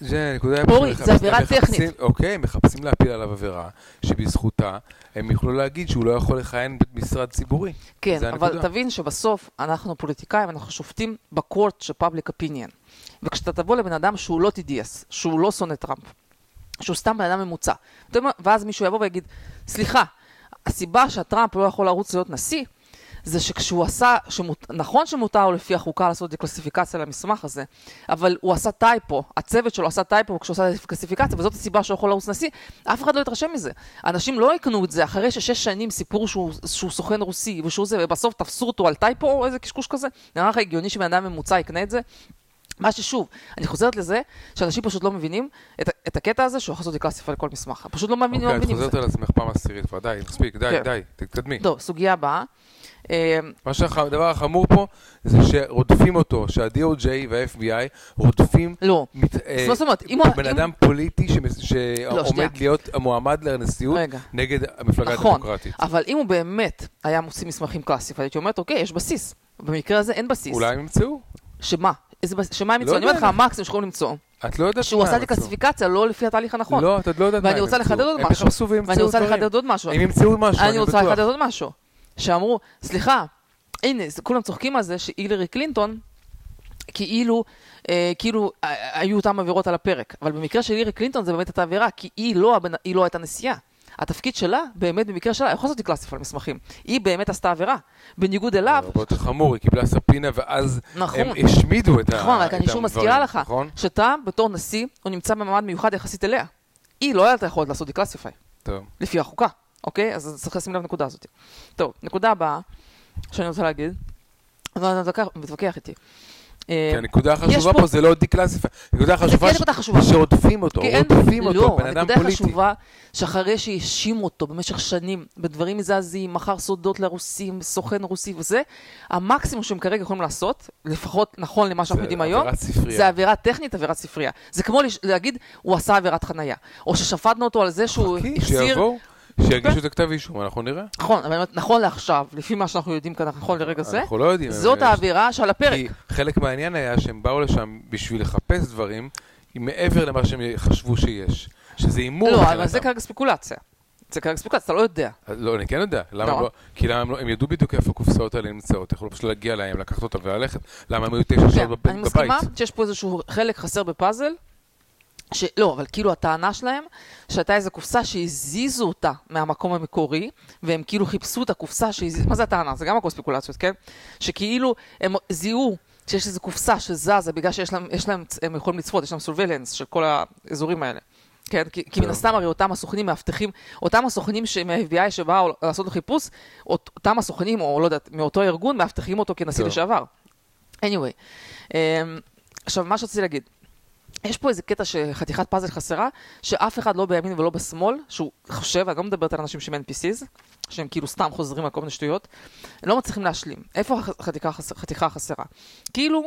זה נקודה... אורי, זה עבירה טכנית. אוקיי, מחפשים להפיל עליו עבירה, שבזכותה הם יוכלו להגיד שהוא לא יכול לכהן במשרד ציבורי. כן, אבל הנקודה. תבין שבסוף אנחנו פוליטיקאים, אנחנו שופטים ב court של public opinion. וכשאתה תבוא לבן אדם שהוא לא TDS, שהוא לא שונא טראמפ, שהוא סתם בן אדם ממוצע? ואז מישהו יבוא ויגיד, סליחה, הסיבה שהטראמפ לא יכול לרוץ להיות נשיא, זה שכשהוא עשה, שמות, נכון שמותר לפי החוקה לעשות דקלסיפיקציה למסמך הזה, אבל הוא עשה typo, הצוות שלו עשה typo כשהוא עשה דקלסיפיקציה, וזאת הסיבה שהוא יכול לרוץ נשיא, אף אחד לא יתרשם מזה. אנשים לא יקנו את זה אחרי ששש שנים סיפור שהוא, שהוא סוכן רוסי, ושהוא זה, ובסוף תפסו אותו על טייפו או איזה קשקוש כזה. נראה לך הגיוני שבן אדם ממוצע יקנה את זה? מה ששוב, אני חוזרת לזה, שאנשים פשוט לא מבינים את, את הקטע הזה שהוא יכול לעשות דקלסיפיקציה לכל מסמך. פשוט לא מבינים, לא אוקיי, את מבינים את חוזרת זה. על עצמך פעם עשירית כבר, די, מספיק, די, כן. די, תתקדמי. טוב, סוגיה הבאה. מה שהדבר החמור פה זה שרודפים אותו, שה-DOJ וה-FBI רודפים לא. מת- אה, זאת אומרת, אם בן אדם פוליטי. שעומד להיות המועמד לנשיאות רגע. נגד המפלגה נכון, הדמוקרטית. אבל אם הוא באמת היה מוציא מסמכים קלאסיים, הייתי אומרת, אוקיי, יש בסיס. במקרה הזה אין בסיס. אולי הם ימצאו? שמה? איזה? שמה הם לא ימצאו? אני אומרת לך. המקסימום שיכולים למצוא. את לא יודעת שהוא מה עשה הם לי ימצאו. קלסיפיקציה לא לפי התהליך הנכון. לא, את עוד לא יודעת מה ואני הם רוצה ימצאו. לחדד עוד הם משהו. יחפשו וימצאו ואני רוצה דברים. לחדד עוד משהו. הם ימצאו משהו, אני אני רוצה בטוח. לחדד עוד משהו. שאמרו, סליחה, הנה, זה- כולם צוחקים על זה שהילרי קלינטון, כאילו, אה, כאילו אה, היו אותן עבירות על הפרק. אבל במקרה של הילרי קלינטון זה באמת הייתה עבירה, כי היא לא, היא לא הייתה נשיאה. התפקיד שלה, באמת במקרה שלה, יכול לעשות קלאסיפל מסמכים. היא באמת עשתה עבירה. בניגוד אליו, הרבה יותר חמור, היא קיבלה ספינה ואז נכון. הם השמידו את ה- נכון, רק אני שוב הדברים, מזכירה לך, נכון? שאתה, בתור נשיא, הוא נמצא במעמד מיוחד יחסית אליה. היא לא הייתה יכולת לעשות דקלסיפיי. טוב. לפי החוקה, אוקיי? אז צריך לשים לב לנקודה הזאת. טוב, נקודה הבאה שאני רוצה להגיד, אז אתה מתווכח- איתי. אה, כי הנקודה החשובה פה- זה לא דקלסיפיי, הנקודה החשובה נקודה שרודפים אותו, רודפים אותו, לא, בן אדם הנקודה פוליטי. החשובה, שאחרי שהאשימו אותו במשך שנים בדברים מזעזעים, מכר סודות לרוסים, סוכן רוסי וזה, המקסימום שהם כרגע יכולים לעשות, לפחות נכון למה שאנחנו יודעים היום. זה עבירה טכנית, עבירת ספרייה. זה כמו להגיד, הוא עשה עבירת חנייה. או ששפטנו אותו על זה שהוא. שיבואו, שיגישו את הכתב אישום, אנחנו נראה. נכון, אבל נכון לעכשיו, לפי מה שאנחנו יודעים כאן, נכון לרגע זה, אנחנו לא יודעים. זאת העבירה שעל הפרק. כי חלק מהעניין היה שהם באו לשם בשביל לחפש דברים מעבר למה שהם חשבו שיש. שזה הימור. לא, אבל. זה כרגע ספקולציה. זה כרגע ספקולציה, אתה לא יודע. לא, אני כן יודע. למה? הם לא? כי למה הם לא... הם ידעו בדיוק איפה הקופסאות האלה נמצאות. יכלו פשוט להגיע להם, לקחת אותה וללכת. למה הם היו תשע כן, שעות בב- אני מסכימה בבית? שיש פה איזשהו חלק חסר בפאזל, שלא, אבל כאילו הטענה שלהם, שהייתה איזו קופסה שהזיזו אותה מהמקום המקורי, והם כאילו חיפשו את הקופסה שהזיזו, מה זה הטענה? זה גם הכל ספקולציות, כן? שכאילו הם זיהו שיש איזו קופסה שזזה בגלל שיש להם, יש להם, הם יכולים לצפות, יש להם סורבלנס של כל האזורים האלה. כן, כי, כי מן טוב. הסתם הרי אותם הסוכנים מאבטחים, אותם הסוכנים מה-FBI שבאו לעשות לו חיפוש, אות- אותם הסוכנים, או לא יודעת, מאותו ארגון, מאבטחים אותו כנשיא טוב. לשעבר. anyway, um, עכשיו מה שרציתי להגיד, יש פה איזה קטע שחתיכת פאזל חסרה, שאף אחד לא בימין ולא בשמאל, שהוא חושב, אני לא מדברת על אנשים שהם NPCs, שהם כאילו סתם חוזרים על כל מיני שטויות, הם לא מצליחים להשלים. איפה החתיכה? החתיכה החסרה? כאילו,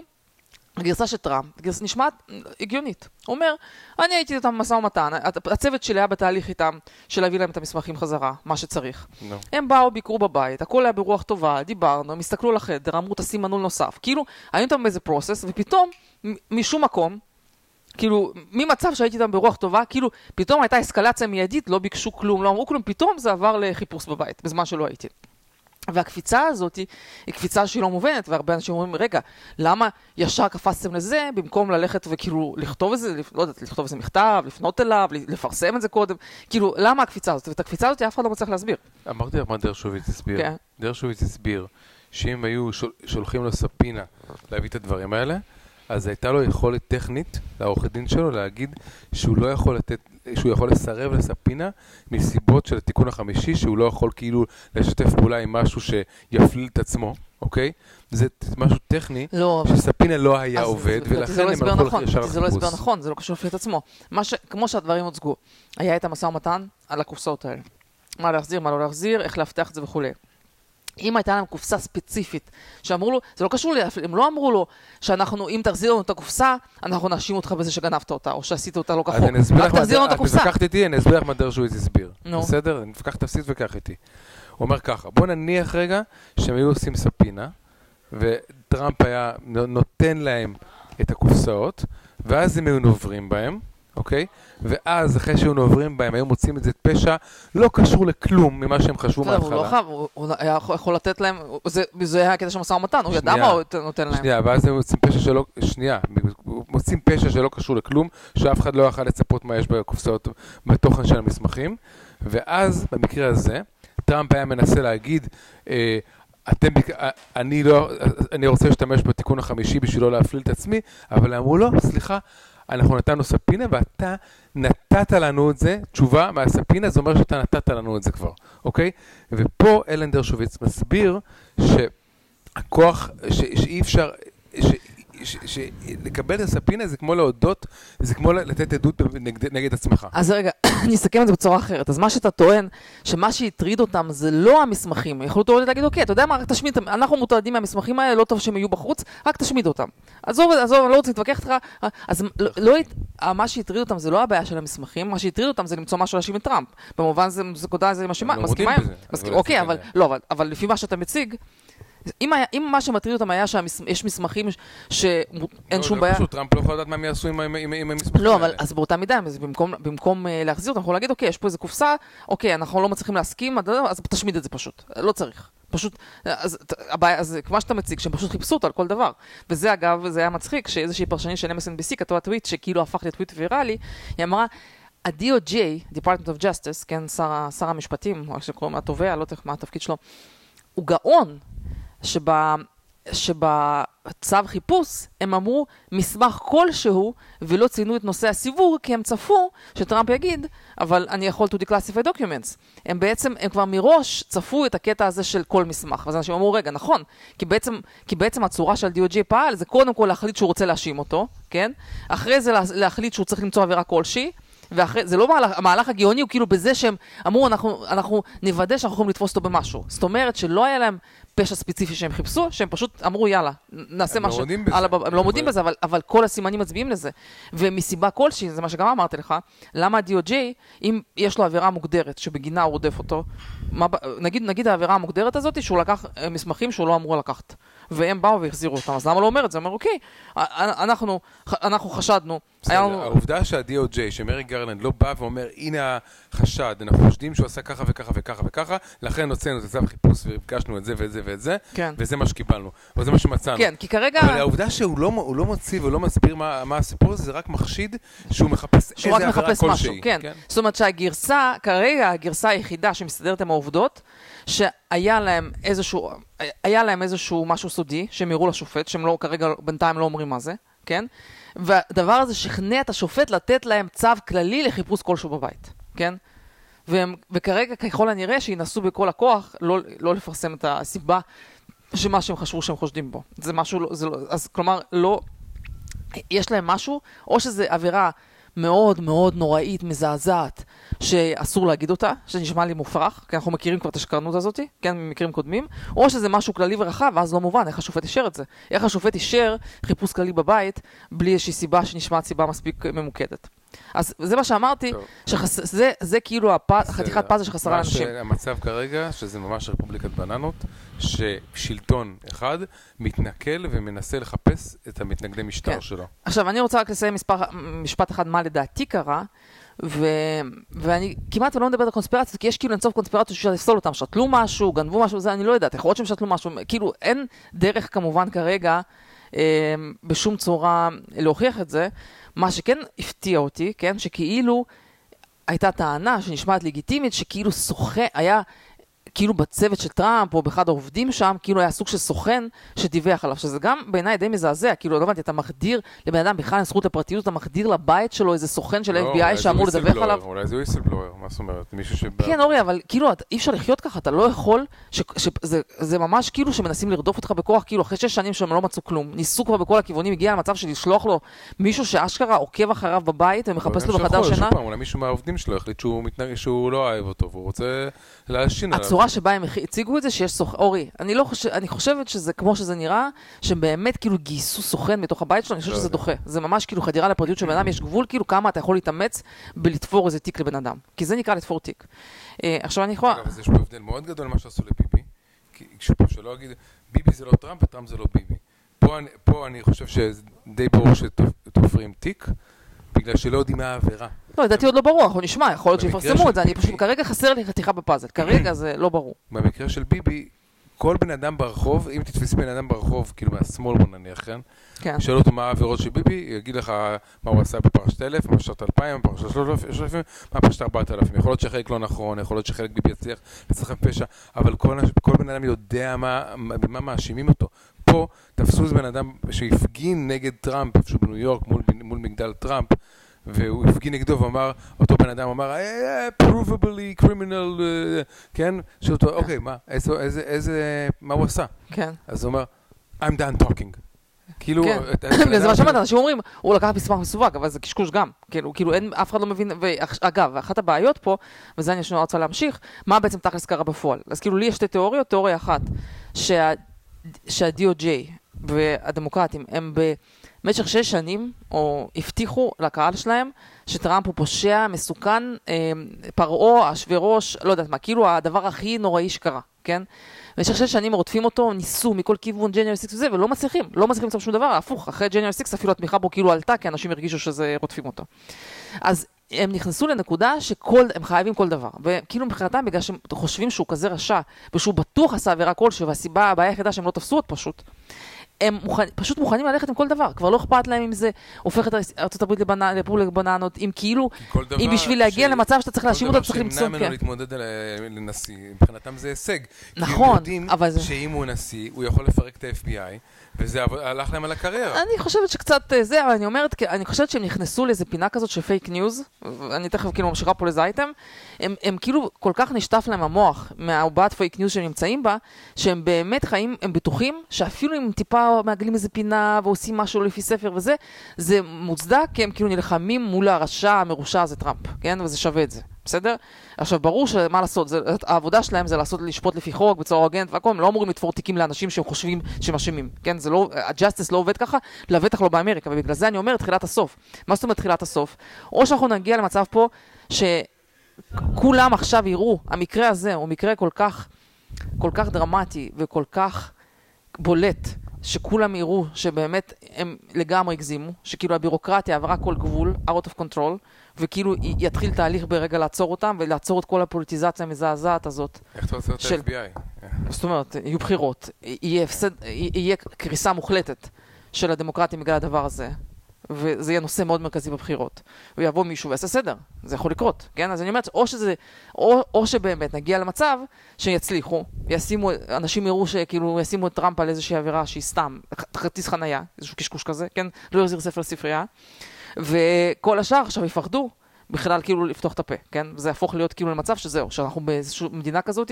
הגרסה של טראמפ, גרסה נשמעת הגיונית. הוא אומר, אני הייתי איתם במשא ומתן, הצוות שלי היה בתהליך איתם של להביא להם את המסמכים חזרה, מה שצריך. נו. הם באו, ביקרו בבית, הכל היה ברוח טובה, דיברנו, הם הסתכלו לחדר, אמרו תשים מנעול נוסף. כאילו, היינו איתם באיזה פרוסס, ופתאום, משום מקום, כאילו, ממצב שהייתי איתם ברוח טובה, כאילו, פתאום הייתה אסקלציה מיידית, לא ביקשו כלום, לא אמרו כלום, פתאום זה עבר לחיפוש בבית, בזמן שלא הייתי. והקפיצה הזאת היא קפיצה שהיא לא מובנת, והרבה אנשים אומרים, רגע, למה ישר קפצתם לזה, במקום ללכת וכאילו לכתוב איזה, לא יודעת, לכתוב איזה מכתב, לפנות אליו, לפרסם את זה קודם, כאילו, למה הקפיצה הזאת? ואת הקפיצה הזאת אף אחד לא מצליח להסביר. אמרתי לך מה דרשוביץ הסביר. כן. דרשוביץ הסביר שאם היו שול- שולחים לו ספינה להביא את הדברים האלה, אז הייתה לו יכולת טכנית, לעורך דין שלו, להגיד שהוא לא יכול לתת, שהוא יכול לסרב לספינה מסיבות של התיקון החמישי, שהוא לא יכול כאילו לשתף פעולה עם משהו שיפליל את עצמו, אוקיי? זה משהו טכני, לא, שספינה לא היה אז עובד, לדעתי ולכן זה לא הם הלכו נכון, ישר לדעתי זה לא הסבר לחיפוש. נכון, זה לא קשור לפי את עצמו. ש... כמו שהדברים הוצגו, היה את המשא ומתן על הקופסאות האלה. מה להחזיר, מה לא להחזיר, איך לאבטח את זה וכולי. אם הייתה להם קופסה ספציפית, שאמרו לו, זה לא קשור לי, הם לא אמרו לו שאנחנו, אם תחזיר לנו את הקופסה, אנחנו נאשים אותך בזה שגנבת אותה, או שעשית אותה לא אז כחוק. אני אסביר רק תחזיר לנו את את הקופסה. מתווכחת איתי, אני אסביר לך מה דרשוויץ הסביר. נו. בסדר? אני מתווכח, תפסיק להתווכח איתי. הוא אומר ככה, בוא נניח רגע שהם היו עושים ספינה, וטראמפ היה נו- נותן להם את הקופסאות, ואז הם היו נוברים בהם, אוקיי? ואז אחרי שהיו נוברים בהם, היו מוצאים את זה פשע לא קשור לכלום ממה שהם חשבו בסדר, הוא לא מההתחלה. חייב, הוא היה יכול- לתת להם, זה- היה הקטע של משא ומתן, הוא ידע. מה הוא נותן להם. שנייה, ואז הם מוצאים פשע שלא, שנייה, מוצאים פשע שלא קשור לכלום, שאף אחד לא יכל לצפות מה יש בקופסאות, בתוכן של המסמכים, ואז, במקרה הזה, טראמפ היה מנסה להגיד, אה, אתם, אה, אני לא, אה, אני רוצה להשתמש בתיקון החמישי בשביל לא להפליל את עצמי, אבל אמרו לו, סליחה, אנחנו נתנו ספינה ואתה נתת לנו את זה, תשובה מהספינה, זה אומר שאתה נתת לנו את זה כבר, אוקיי? ופה אלן דרשוביץ מסביר שהכוח, ש, שאי אפשר, ש, לקבל את הספינה זה כמו להודות, זה כמו לתת עדות נגד, נגד עצמך. אז רגע, אני אסכם את זה בצורה אחרת. אז מה שאתה טוען, שמה שהטריד אותם זה לא המסמכים. יכלו תיאורטית להגיד, אוקיי, אתה יודע מה, רק תשמיד. אנחנו מוטרדים מהמסמכים האלה, לא טוב שהם יהיו בחוץ, רק תשמיד אותם. עזוב, עזוב, אני לא רוצה להתווכח איתך. אז לא, לא, הת- מה שהטריד אותם זה לא הבעיה של המסמכים, מה שהטריד אותם זה למצוא משהו להאשים את טראמפ. במובן זה, זה קודה, זה לא מסכימה עם? מסכים- אבל אוקיי, אבל. לא, אבל, אבל לפי מה שאתה מציג, אם, היה, אם מה שמטריד אותם היה שיש מסמכים שאין שום בעיה... לא, פשוט, טראמפ לא יכול לדעת מה הם יעשו עם, עם, עם, עם המסמכים לא, אבל. אז באותה מידה, אז במקום, במקום אה, להחזיר אותם, אנחנו להגיד, אוקיי, יש פה איזה קופסה, אוקיי, אנחנו לא מצליחים להסכים, אז- תשמיד את זה פשוט. לא צריך. פשוט, אה, אז הבעיה, אז כמו שאתה מציג, שהם פשוט חיפשו אותו על כל דבר. וזה אגב, זה היה מצחיק, שאיזושהי פרשנית של MSNBC כתבה טוויט שכאילו הפך לטוויט ויראלי, היא אמרה, ה-DOJ, Department of Justice, כן, שר, שר המשפטים, או איך שקוראים התובע, לא יודעת מה התפקיד שלו, הוא גאון, שב... שבצו חיפוש הם אמרו מסמך כלשהו ולא ציינו את נושא הסיווג כי הם צפו שטראמפ יגיד אבל אני יכול to declassify documents. הם בעצם, הם כבר מראש צפו את הקטע הזה של כל מסמך. ואז אנשים אמרו רגע נכון, כי בעצם, כי בעצם הצורה של DOJ פעל זה קודם כל להחליט שהוא רוצה להאשים אותו, כן? אחרי זה לה- להחליט שהוא צריך למצוא עבירה כלשהי. ואחרי, זה לא מהלך, המהלך הגאוני הוא כאילו בזה שהם אמרו, אנחנו, אנחנו נוודא שאנחנו יכולים לתפוס אותו במשהו. זאת אומרת שלא היה להם פשע ספציפי שהם חיפשו, שהם פשוט אמרו, יאללה, נעשה הם מה לא ש... מודים בזה. הם לא מודים בזה, אבל, אבל כל הסימנים מצביעים לזה. ומסיבה כלשהי, זה מה שגם אמרתי לך, למה ה-DOJ, אם יש לו עבירה מוגדרת שבגינה הוא רודף אותו, מה, נגיד, נגיד העבירה המוגדרת הזאת, שהוא לקח אה, מסמכים שהוא לא אמור לקחת. והם באו והחזירו אותם, אז למה לא אומר את זה? אומר, אוקיי, אנחנו, אנחנו חשדנו, בסדר, לנו... העובדה שה-DOJ, שמרי גרלנד לא בא ואומר, הנה החשד, אנחנו חושדים שהוא עשה ככה וככה וככה וככה, לכן הוצאנו את הצו חיפוש וביקשנו את זה ואת זה ואת זה, כן. וזה מה שקיבלנו, וזה מה שמצאנו. כן, כי כרגע... אבל העובדה שהוא לא, לא מוציא ולא מסביר מה, מה הסיפור הזה, זה רק מחשיד שהוא מחפש שהוא רק איזה עבירה מחפש משהו, כלשהי. כן. זאת אומרת שהגרסה, כרגע הגרסה היחידה שמסתדרת עם העובדות, שהיה להם איזשהו, היה להם איזשהו משהו סודי, שהם הראו לשופט, שהם לא, כרגע בינתיים לא אומרים מה זה, כן? והדבר הזה שכנע את השופט לתת להם צו כללי לחיפוש כלשהו בבית, כן? והם, וכרגע ככל הנראה שינסו בכל הכוח לא, לא לפרסם את הסיבה שמה שהם חשבו שהם חושדים בו. זה משהו, לא- זה לא, אז כלומר, לא, יש להם משהו, או שזה עבירה מאוד מאוד נוראית, מזעזעת, שאסור להגיד אותה, שנשמע לי מופרך, כי אנחנו מכירים כבר את השקרנות הזאת, כן, ממקרים קודמים, או שזה משהו כללי ורחב, ואז לא מובן איך השופט אישר את זה. איך השופט אישר חיפוש כללי בבית, בלי איזושהי סיבה שנשמעת סיבה מספיק ממוקדת. אז זה מה שאמרתי, טוב. שזה זה כאילו הפ... חתיכת פאזל שחסרה לאנשים. שהמצב כרגע, שזה ממש רפובליקת בננות, ששלטון אחד מתנכל ומנסה לחפש את המתנגדי משטר כן. שלו. עכשיו, אני רוצה רק לסיים מספר, משפט אחד מה לדעתי קרה, ו... ואני כמעט לא מדברת על קונספירציות, כי יש כאילו אינסוף קונספירציות שאפשר לפסול אותם, שתלו משהו, גנבו משהו, זה אני לא יודעת, יכול להיות שהם שתלו משהו, כאילו אין דרך כמובן כרגע אה, בשום צורה להוכיח את זה. מה שכן הפתיע אותי, כן, שכאילו הייתה טענה שנשמעת לגיטימית, שכאילו סוכן, היה... כאילו בצוות של טראמפ, או באחד העובדים שם, כאילו היה סוג של סוכן שדיווח עליו, שזה גם בעיניי די מזעזע, כאילו, לא הבנתי, אתה מחדיר לבן אדם בכלל זכות לפרטיות, אתה מחדיר לבית שלו איזה סוכן של לא, FBI שאמור לדווח עליו. אולי זה ויסלבלואר, מה זאת אומרת? מישהו שבא... כן, אורי, אבל כאילו, אתה- אי אפשר לחיות ככה, אתה לא יכול, ש- ש- זה- זה ממש כאילו שמנסים לרדוף אותך בכוח, כאילו אחרי שש שנים שהם לא מצאו כלום, ניסו כבר בכל הכיוונים, הגיע למצב של לשלוח לו מישהו שאשכרה עוקב אחריו בבית ומחפש לו בחדר שינה. אולי מישהו מהעובדים שלו החליט שהוא לא אוהב אותו, והוא רוצה להלשין עליו. הצורה שבה הם הציגו את זה, שיש סוכן, אורי, אני לא חושב, אני חושבת שזה כמו שזה נראה, שהם באמת כאילו גייסו סוכן בתוך הבית שלו, אני חושבת לא שזה יודע. דוחה. זה ממש כאילו חדירה לפרטיות של בן אדם, יש גבול כאילו כמה אתה יכול להתאמץ בלתפור איזה תיק לבן אדם. כי זה נקרא לתפור תיק. אה, עכשיו אני יכולה... אגב, אז יש פה הבדל מאוד גדול ממה שעשו לביבי. שלא אגיד, ביבי זה לא טראמפ וטראמפ זה לא ביבי. פה פה אני חושב שדי ברור שתופרים תיק, בגלל שלא יודעים מה העבירה. לא, לדעתי עוד לא ברור, אנחנו נשמע, יכול להיות שיפרסמו את זה, אני פשוט, כרגע חסר לי חתיכה בפאזל, כרגע זה לא ברור. במקרה של ביבי, כל בן אדם ברחוב, אם תתפסי בן אדם ברחוב, כאילו מהשמאל בוא נניח, כן? כן. שאל אותו מה העבירות של ביבי, יגיד לך מה הוא עשה בפרשת 1000, בפרשת 2000, בפרשת 3000, מה בפרשת 4000. יכול להיות שחלק לא נכון, יכול להיות שחלק ביבי יצליח לצלחם פשע, אבל כל, בן אדם יודע מה, מה- במה מאשימים אותו. פה תפסו איזה בן אדם שהפגין נגד טראמפ, איפשהו בניו יורק, מול, מול מגדל טראמפ, והוא הפגין נגדו ואמר, אותו בן אדם אמר, "אה, provably criminal, אה, כן? שאלו אותו, אוקיי, מה, איזה, איזה, איזה, מה הוא עשה? כן. אז הוא אומר, I'm done talking. כאילו, כן. זה מה שאמרת, אנשים אומרים, הוא לקח מסמך מסווג, אבל זה קשקוש גם. כאילו, כאילו אין, אף אחד לא מבין, ואגב, אחת הבעיות פה, וזה אני שנייה רוצה להמשיך, מה בעצם תכלס קרה בפועל. אז כאילו, לי יש שתי תיאוריות, תיאוריה אחת, שה- שה-DOJ והדמוקרטים הם במשך שש שנים, או הבטיחו לקהל שלהם, שטראמפ הוא פושע, מסוכן, אה, פרעה, אשוורוש, לא יודעת מה, כאילו הדבר הכי נוראי שקרה, כן? במשך שש שנים רודפים אותו, ניסו מכל כיוון ג'ניאל 6 וזה, ולא מצליחים, לא מצליחים למצוא שום דבר, הפוך, אחרי ג'ניאל 6 אפילו התמיכה בו כאילו עלתה, כי אנשים הרגישו שזה רודפים אותו. אז הם נכנסו לנקודה שכל, הם חייבים כל דבר. וכאילו מבחינתם, בגלל שהם חושבים שהוא כזה רשע, ושהוא בטוח עשה עבירה כלשהי, והסיבה, הבעיה היחידה שהם לא תפסו עוד פשוט, הם מוכן, פשוט מוכנים ללכת עם כל דבר, כבר לא אכפת להם אם זה הופך את ארה"ב לבנ- לפול לבננות, אם כאילו, אם בשביל להגיע ש- למצב שאתה צריך להאשים אותו, צריך כל דבר למצוא, שימנע ממנו כן. להתמודד על- לנשיא, מבחינתם זה הישג. כי נכון, הם יודעים אבל זה- שאם הוא נשיא, הוא יכול לפרק את ה-FBI, וזה הלך להם על הקריירה. אני חושבת שקצת אה, זה, אבל אני אומרת, אני חושבת שהם נכנסו לאיזה פינה כזאת של fake news, ואני תכף כאילו ממשיכה פה לאיזה אייטם, הם, הם כאילו כל כך נשטף להם המוח מהארבעת fake news שהם נמצאים בה, שהם באמת חיים, הם בטוחים שאפילו אם טיפה מעגלים איזה פינה ועושים משהו לפי ספר וזה, זה מוצדק, כי הם כאילו נלחמים מול הרשע המרושע הזה טראמפ, כן? וזה שווה את זה. בסדר? עכשיו, ברור שמה לעשות, זה, העבודה שלהם זה לעשות, לשפוט לפי חוק, בצורה הוגנת והכל, הם לא אמורים לתפור תיקים לאנשים שהם חושבים שהם אשמים, כן? זה לא, ה justice לא עובד ככה, לבטח לא באמריקה, ובגלל זה אני אומר תחילת הסוף. מה זאת אומרת תחילת הסוף? או שאנחנו נגיע למצב פה, שכולם עכשיו יראו, המקרה הזה הוא מקרה כל כך, כל כך דרמטי וכל כך בולט, שכולם יראו שבאמת הם לגמרי הגזימו, שכאילו הבירוקרטיה עברה כל גבול, out of control, וכאילו יתחיל תהליך ברגע לעצור אותם ולעצור את כל הפוליטיזציה המזעזעת הזאת. איך אתה את של- ה-FBI? זאת אומרת, יהיו בחירות, יהיה הפסד, יהיה קריסה מוחלטת של הדמוקרטים בגלל הדבר הזה, וזה יהיה נושא מאוד מרכזי בבחירות. ויבוא מישהו ויעשה סדר, זה יכול לקרות, כן? אז אני אומרת, או שזה, או, או שבאמת נגיע למצב שיצליחו, ישימו, אנשים יראו שכאילו ישימו את טראמפ על איזושהי עבירה שהיא סתם, כרטיס חנייה, איזשהו קשקוש כזה, כן? לא יחזיר ספר לספרייה, וכל השאר עכשיו יפחדו. בכלל כאילו לפתוח את הפה, כן? זה יהפוך להיות כאילו למצב שזהו, שאנחנו באיזושהי מדינה כזאת,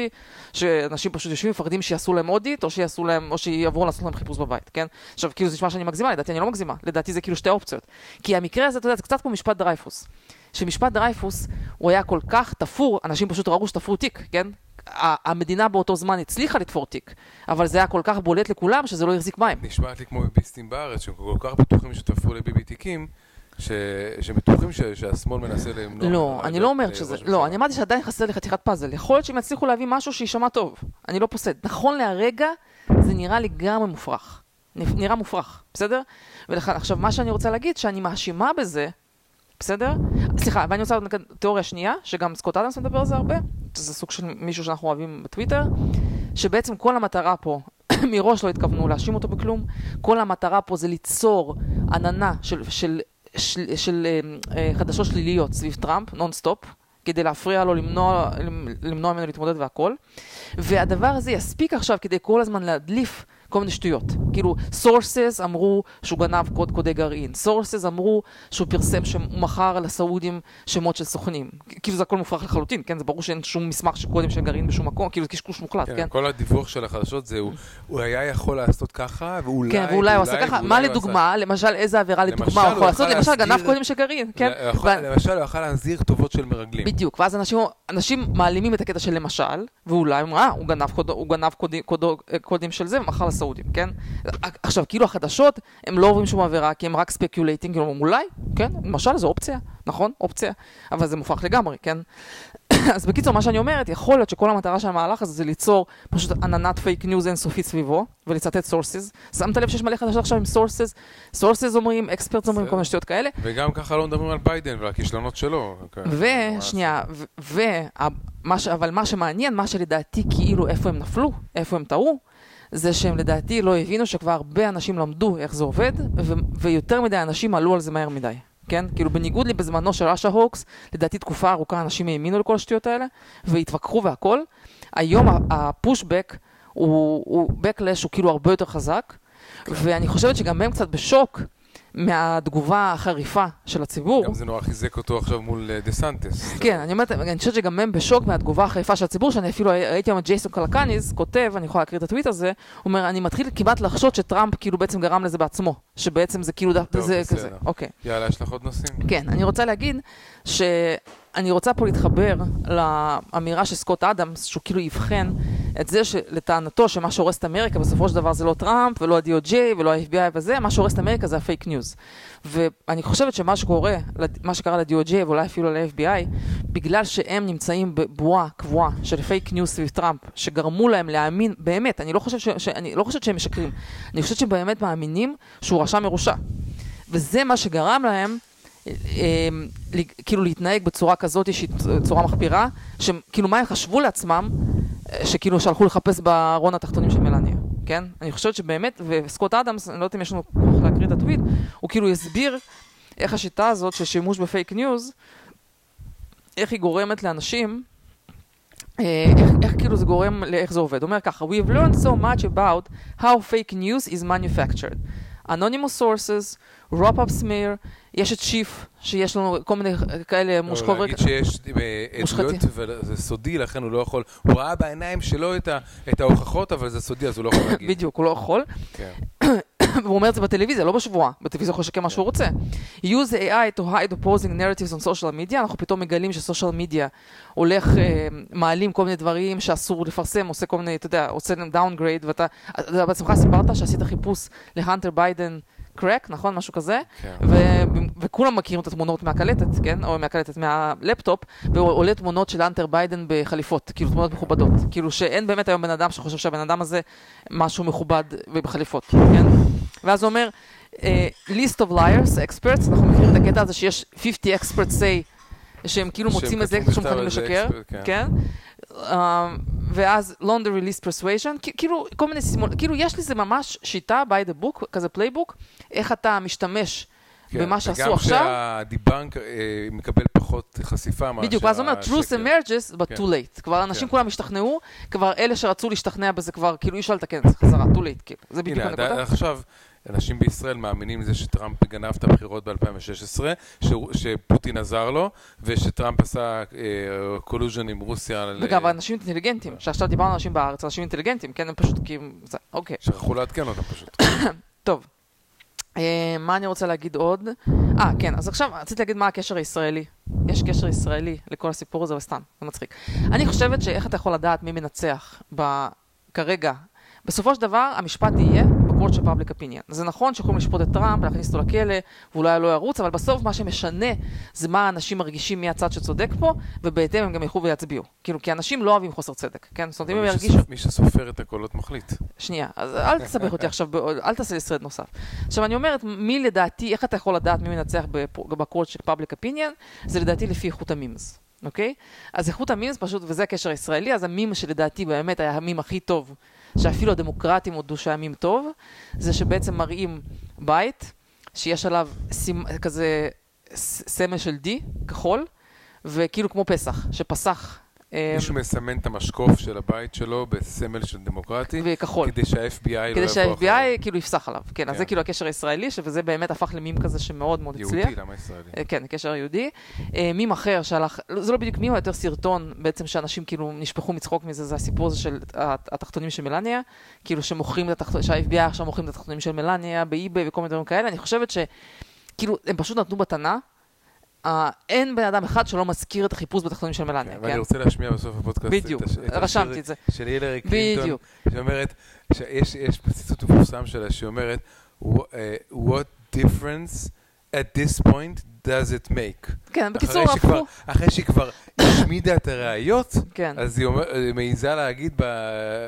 שאנשים פשוט יושבים ומפחדים שיעשו להם אודיט, או שיעשו להם, או שיעברו לעשות להם חיפוש בבית, כן? עכשיו, כאילו זה נשמע שאני מגזימה, לדעתי אני לא מגזימה, לדעתי זה כאילו שתי אופציות. כי המקרה הזה, אתה יודע, זה קצת כמו משפט דרייפוס. שמשפט דרייפוס, הוא היה כל כך תפור, אנשים פשוט ראו שתפרו תיק, כן? המדינה באותו זמן הצליחה לתפור תיק, אבל זה היה כל כך בולט לכולם שזה לא החזיק מים. נשמעת לי כמו ביביסטים בארץ, שהם כל כך בטוחים שתפרו לביבי תיקים, ש- שהם בטוחים ש- שהשמאל מנסה למנוע. לא, אני לא אומרת ראש שזה. לא, אני אמרתי שעדיין חסר לי חתיכת פאזל. יכול להיות שהם יצליחו להביא משהו שיישמע טוב. אני לא פוסל. נכון להרגע, זה נראה לגמרי מופרך. נ- נראה מופרך, בסדר? ולכן, עכשיו, מה שאני רוצה להגיד, שאני מאשימה בזה, בסדר? סליחה, ואני רוצה עוד תיאוריה שנייה, שגם סקוט אדמס מדבר על זה הרבה, זה סוג של מישהו שאנחנו אוהבים בטוויטר, שבעצם כל המטרה פה, מראש לא התכוונו להאשים אותו בכלום, כל המטרה פה זה ליצור עננה של, של, של, של, אה, אה, חדשות שליליות סביב טראמפ, נונסטופ, כדי להפריע לו, למנוע, למנוע ממנו להתמודד והכל. והדבר הזה יספיק עכשיו כדי כל הזמן להדליף כל מיני שטויות. כאילו, sources אמרו שהוא גנב קוד קודי גרעין, sources אמרו שהוא פרסם שהוא מכר לסעודים שמות של סוכנים. כאילו זה הכל מופרך לחלוטין, כן? זה ברור שאין שום מסמך של קודים של גרעין בשום מקום, כאילו זה קשקוש מוחלט, כן? כן, כל הדיווח של החדשות זה, הוא- הוא היה יכול לעשות ככה, ואולי, כן, ואולי הוא עשה ככה, מה הוא עשה- לדוגמה, למשל איזה עבירה לדוגמה הוא יכול לעשות, למשל גנב קודים של גרעין, כן? למשל, הוא יכול להזהיר כתובות של מרגלים. בדיוק, ואז אנשים, אנשים מעלימים את הקטע של למשל, ואולי אה, הוא גנב, קודים, של זה ומכר לסעודים, כן? עכשיו, כאילו החדשות, הם לא עוברים שום עבירה, כי הם רק speculating, כאילו, אומרים, אולי, כן, למשל, זו אופציה, נכון? אופציה, אבל זה מופרך לגמרי, כן? אז בקיצור, מה שאני אומרת, יכול להיות שכל המטרה של המהלך הזה זה ליצור פשוט עננת fake news אינסופית סביבו, ולצטט sources. שמת לב שיש מלא חדשות עכשיו עם sources? sources אומרים, experts אומרים, כל מיני שטויות כאלה. וגם ככה לא מדברים על ביידן ועל הכישלונות שלו. כן, ושנייה, ו- ו- אבל מה שמעניין, מה שלדעתי כאילו איפה הם נפלו, איפה הם טעו, זה שהם לדעתי לא הבינו שכבר הרבה אנשים למדו איך זה עובד, ו- ויותר מדי אנשים עלו על זה מהר מדי. כן? כאילו בניגוד לבזמנו של Russia hoax, לדעתי תקופה ארוכה אנשים האמינו לכל השטויות האלה, והתווכחו והכל. היום ה pushback הוא, הוא backlash הוא כאילו הרבה יותר חזק, ואני חושבת שגם הם קצת בשוק מהתגובה החריפה של הציבור. גם זה נורא חיזק אותו עכשיו מול אה, דה סנטס. כן, אני אומרת, אני חושבת שגם הם בשוק מהתגובה החריפה של הציבור, שאני אפילו ראיתי היום את ג'ייסון קלקניס כותב, אני יכולה להקריא את הטוויט הזה, הוא אומר, אני מתחיל כמעט לחשוד שטראמפ כאילו בעצם גרם לזה בעצמו, שבעצם זה כאילו, טוב, זה. כזה, אוקיי. יאללה, יש לך עוד נושאים? כן, אני רוצה להגיד שאני רוצה פה להתחבר לאמירה של סקוט אדמס, שהוא כאילו יבחן את זה שלטענתו שמה שהורס את אמריקה בסופו של דבר זה לא טראמפ ולא ה-DOJ ולא ה-FBI וזה, מה שהורס את אמריקה זה ה fake news. ואני חושבת שמה שקורה, מה שקרה ל-DOJ ואולי אפילו ל-FBI, בגלל שהם נמצאים בבועה קבועה של fake news סביב טראמפ, שגרמו להם להאמין, באמת, אני לא חושבת, ש, שאני לא חושבת שהם משקרים, אני חושבת שהם באמת מאמינים שהוא רשע מרושע. וזה מה שגרם להם כאילו להתנהג בצורה כזאת שהיא צורה מחפירה, שכאילו מה הם חשבו לעצמם, אה, שכאילו שהלכו לחפש בארון התחתונים של מלניה, כן? אני חושבת שבאמת, וסקוט אדמס, אני לא יודעת אם יש לנו כוח להקריא את הטוויט, הוא כאילו הסביר איך השיטה הזאת של שימוש ב fake news, איך היא גורמת לאנשים, אה, איך, איך כאילו זה גורם לאיך זה עובד. הוא אומר ככה, We have learned so much about how fake news is manufactured. Anonymous sources, wrap-up smear, יש את שיף, שיש לנו כל מיני כאלה מושכות לא, להגיד שיש אה. עדויות וזה סודי, לכן הוא לא יכול, הוא ראה בעיניים שלו את ה- את ההוכחות, אבל זה סודי, אז הוא לא יכול להגיד. בדיוק, הוא לא יכול. כן. והוא אומר את זה בטלוויזיה, לא בשבועה. בטלוויזיה הוא יכול לשקר מה שהוא רוצה. use AI to hide opposing narratives on social media, אנחנו פתאום מגלים ש social media הולך, אה, מעלים כל מיני דברים שאסור לפרסם, עושה כל מיני, אתה יודע, עושה להם downgrade, ואתה אתה בעצמך סיפרת שעשית חיפוש להנטר ביידן crack, נכון? משהו כזה? כן. ו- וכולם מכירים את התמונות מהקלטת, כן? או מהקלטת, מהלפטופ, ועולה תמונות של האנטר ביידן בחליפות, כאילו תמונות מכובדות. כאילו שאין באמת היום בן אדם שחושב שהבן אדם הזה משהו מכובד ובחליפות, כן? ואז הוא אומר, אה, list of liars, experts, אנחנו מכירים את הקטע הזה שיש 50 experts say, שהם כאילו שהם מוצאים את זה כשהם מכתב מוכנים לשקר, expert, כן. כן? אה, ואז release persuasion, כ- כאילו כל מיני סימול, כאילו יש לזה ממש שיטה by the book, כזה playbook, איך אתה משתמש כן, במה שעשו וגם עכשיו. שה debunk אה, מקבל פחות חשיפה מאשר בדיוק, ואז הוא אומר, truth emerges, but כן. too late. כבר אנשים כן. כולם השתכנעו, כבר אלה שרצו להשתכנע בזה כבר, כאילו אי אפשר לתקן את זה חזרה, too late, כאילו. זה בדיוק הנקודה. עכשיו, אנשים בישראל מאמינים לזה שטראמפ גנב את הבחירות ב-2016, שפוטין עזר לו, ושטראמפ עשה collusion עם רוסיה. וגם אנשים אינטליגנטים, שעכשיו דיברנו על אנשים בארץ, אנשים אינטליגנטים, כן, הם פשוט כאילו, זה- אוקיי. שכחו לעדכן אותם פשוט. טוב. אה, מה אני רוצה להגיד עוד? אה, כן, אז עכשיו רציתי להגיד מה הקשר הישראלי. יש קשר ישראלי לכל הסיפור הזה, וסתם, זה מצחיק. אני חושבת שאיך אתה יכול לדעת מי מנצח ב... כרגע. בסופו של דבר, המשפט יהיה ב court של public opinion. זה נכון שיכולים לשפוט את טראמפ, להכניס אותו לכלא, ואולי לא ירוץ, אבל בסוף מה שמשנה זה מה האנשים מרגישים מי הצד שצודק פה, ובהתאם הם גם ילכו ויצביעו. כאילו, כי אנשים לא אוהבים חוסר צדק, כן? זאת אומרת, אם הם ירגישו... מי שסופר את הקולות מחליט. שנייה, אז אל תסבך אותי עכשיו, אל תעשה לי סרט נוסף. עכשיו, אני אומרת, מי לדעתי, איך אתה יכול לדעת מי מנצח בקורט של פאבליק אפיניאן? זה לדעתי לפי איכות המימס, אוקיי? אז איכות המימס פשוט, וזה הקשר הישראלי, אז המים שלדעתי באמת היה המים הכי טוב, שאפילו הדמוקרטים הודו שהיה מים טוב, זה שבעצם מראים בית, שיש עליו סימ- כזה סמל של D, כחול, וכאילו כמו פסח, שפסח. מישהו מסמן את המשקוף של הבית שלו בסמל של דמוקרטי, וכחול. כדי שה-FBI לא כדי יבוא אחריו. שה-FBI כאילו יפסח עליו. כן, אז כן. זה כאילו הקשר הישראלי, וזה באמת הפך למים כזה שמאוד מאוד הצליח. יהודי, למה ישראלי? אה, כן, קשר יהודי. אה, מים אחר שהלך, לא, זה לא בדיוק מים, יותר סרטון בעצם שאנשים כאילו נשפכו מצחוק מזה, זה הסיפור הזה של הת- התחתונים של מלניה, כאילו שמוכרים את התחתונים, שה-FBI עכשיו מוכרים את התחתונים של מלניה באי-ביי וכל מיני דברים כאלה, אני חושבת שכאילו הם פשוט נתנו מתנה. אה, אין בן אדם אחד שלא מזכיר את החיפוש בתחתונים של מלניה, כן, ואני כן? רוצה להשמיע בסוף הפודקאסט בדיוק, רשמתי את זה. של הילרי קלינטון. שאומרת, יש ציטוט מפורסם שלה, שאומרת, "Wh- אה, What difference at this point does it make? כן, בקיצור, הפכו, אחרי שהיא כבר השמידה את הראיות, כן. אז היא מעיזה להגיד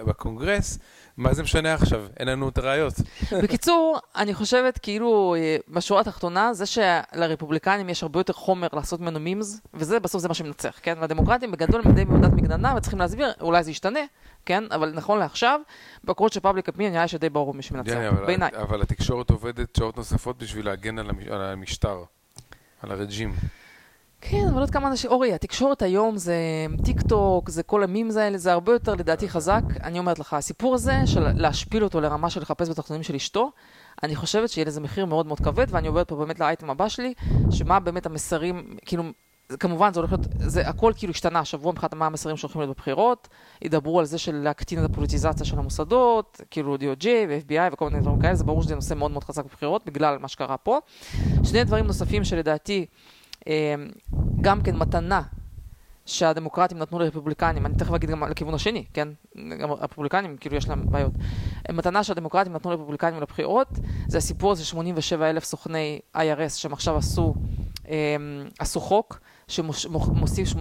בקונגרס, מה זה משנה עכשיו? אין לנו את הראיות. בקיצור, אני חושבת כאילו, אה, בשורה התחתונה, זה שלרפובליקנים יש הרבה יותר חומר לעשות ממנו מימס, וזה בסוף זה מה שמנצח, כן? והדמוקרטים בגדול הם די בעמדת מגננה, וצריכים להסביר, אולי זה ישתנה, כן? אבל נכון לעכשיו, בקורות של פאבליק אופיניה נראה שדי ברור מי שמנצח, בעיניי. אבל התקשורת עובדת שעות נוספות בשביל להגן על המשטר, על הרג'ים. כן, אבל עוד כמה אנשים, אורי, התקשורת היום זה טיק טוק, זה כל המימס האלה, זה הרבה יותר לדעתי חזק. אני אומרת לך, הסיפור הזה של להשפיל אותו לרמה של לחפש בתחתונים של אשתו, אני חושבת שיהיה לזה מחיר מאוד מאוד כבד, ואני עוברת פה באמת לאייטם הבא שלי, שמה באמת המסרים, כאילו, כמובן זה הולך להיות, זה הכל כאילו השתנה השבוע מבחינת מה המסרים שהולכים להיות בבחירות, ידברו על זה של להקטין את הפוליטיזציה של המוסדות, כאילו DOJ ו-FBI וכל מיני דברים כאלה, זה ברור שזה נושא מאוד מאוד חזק בבחירות, בגלל מה שקרה פה. שני דברים נוספים שלדעתי, גם כן מתנה שהדמוקרטים נתנו לרפובליקנים, אני תכף אגיד גם לכיוון השני, כן? גם הרפובליקנים, כאילו יש להם בעיות. מתנה שהדמוקרטים נתנו לרפובליקנים לבחירות, זה הסיפור הזה 87 אלף סוכני IRS שהם עכשיו עשו, אה, עשו חוק. שמוסיף מוסיף,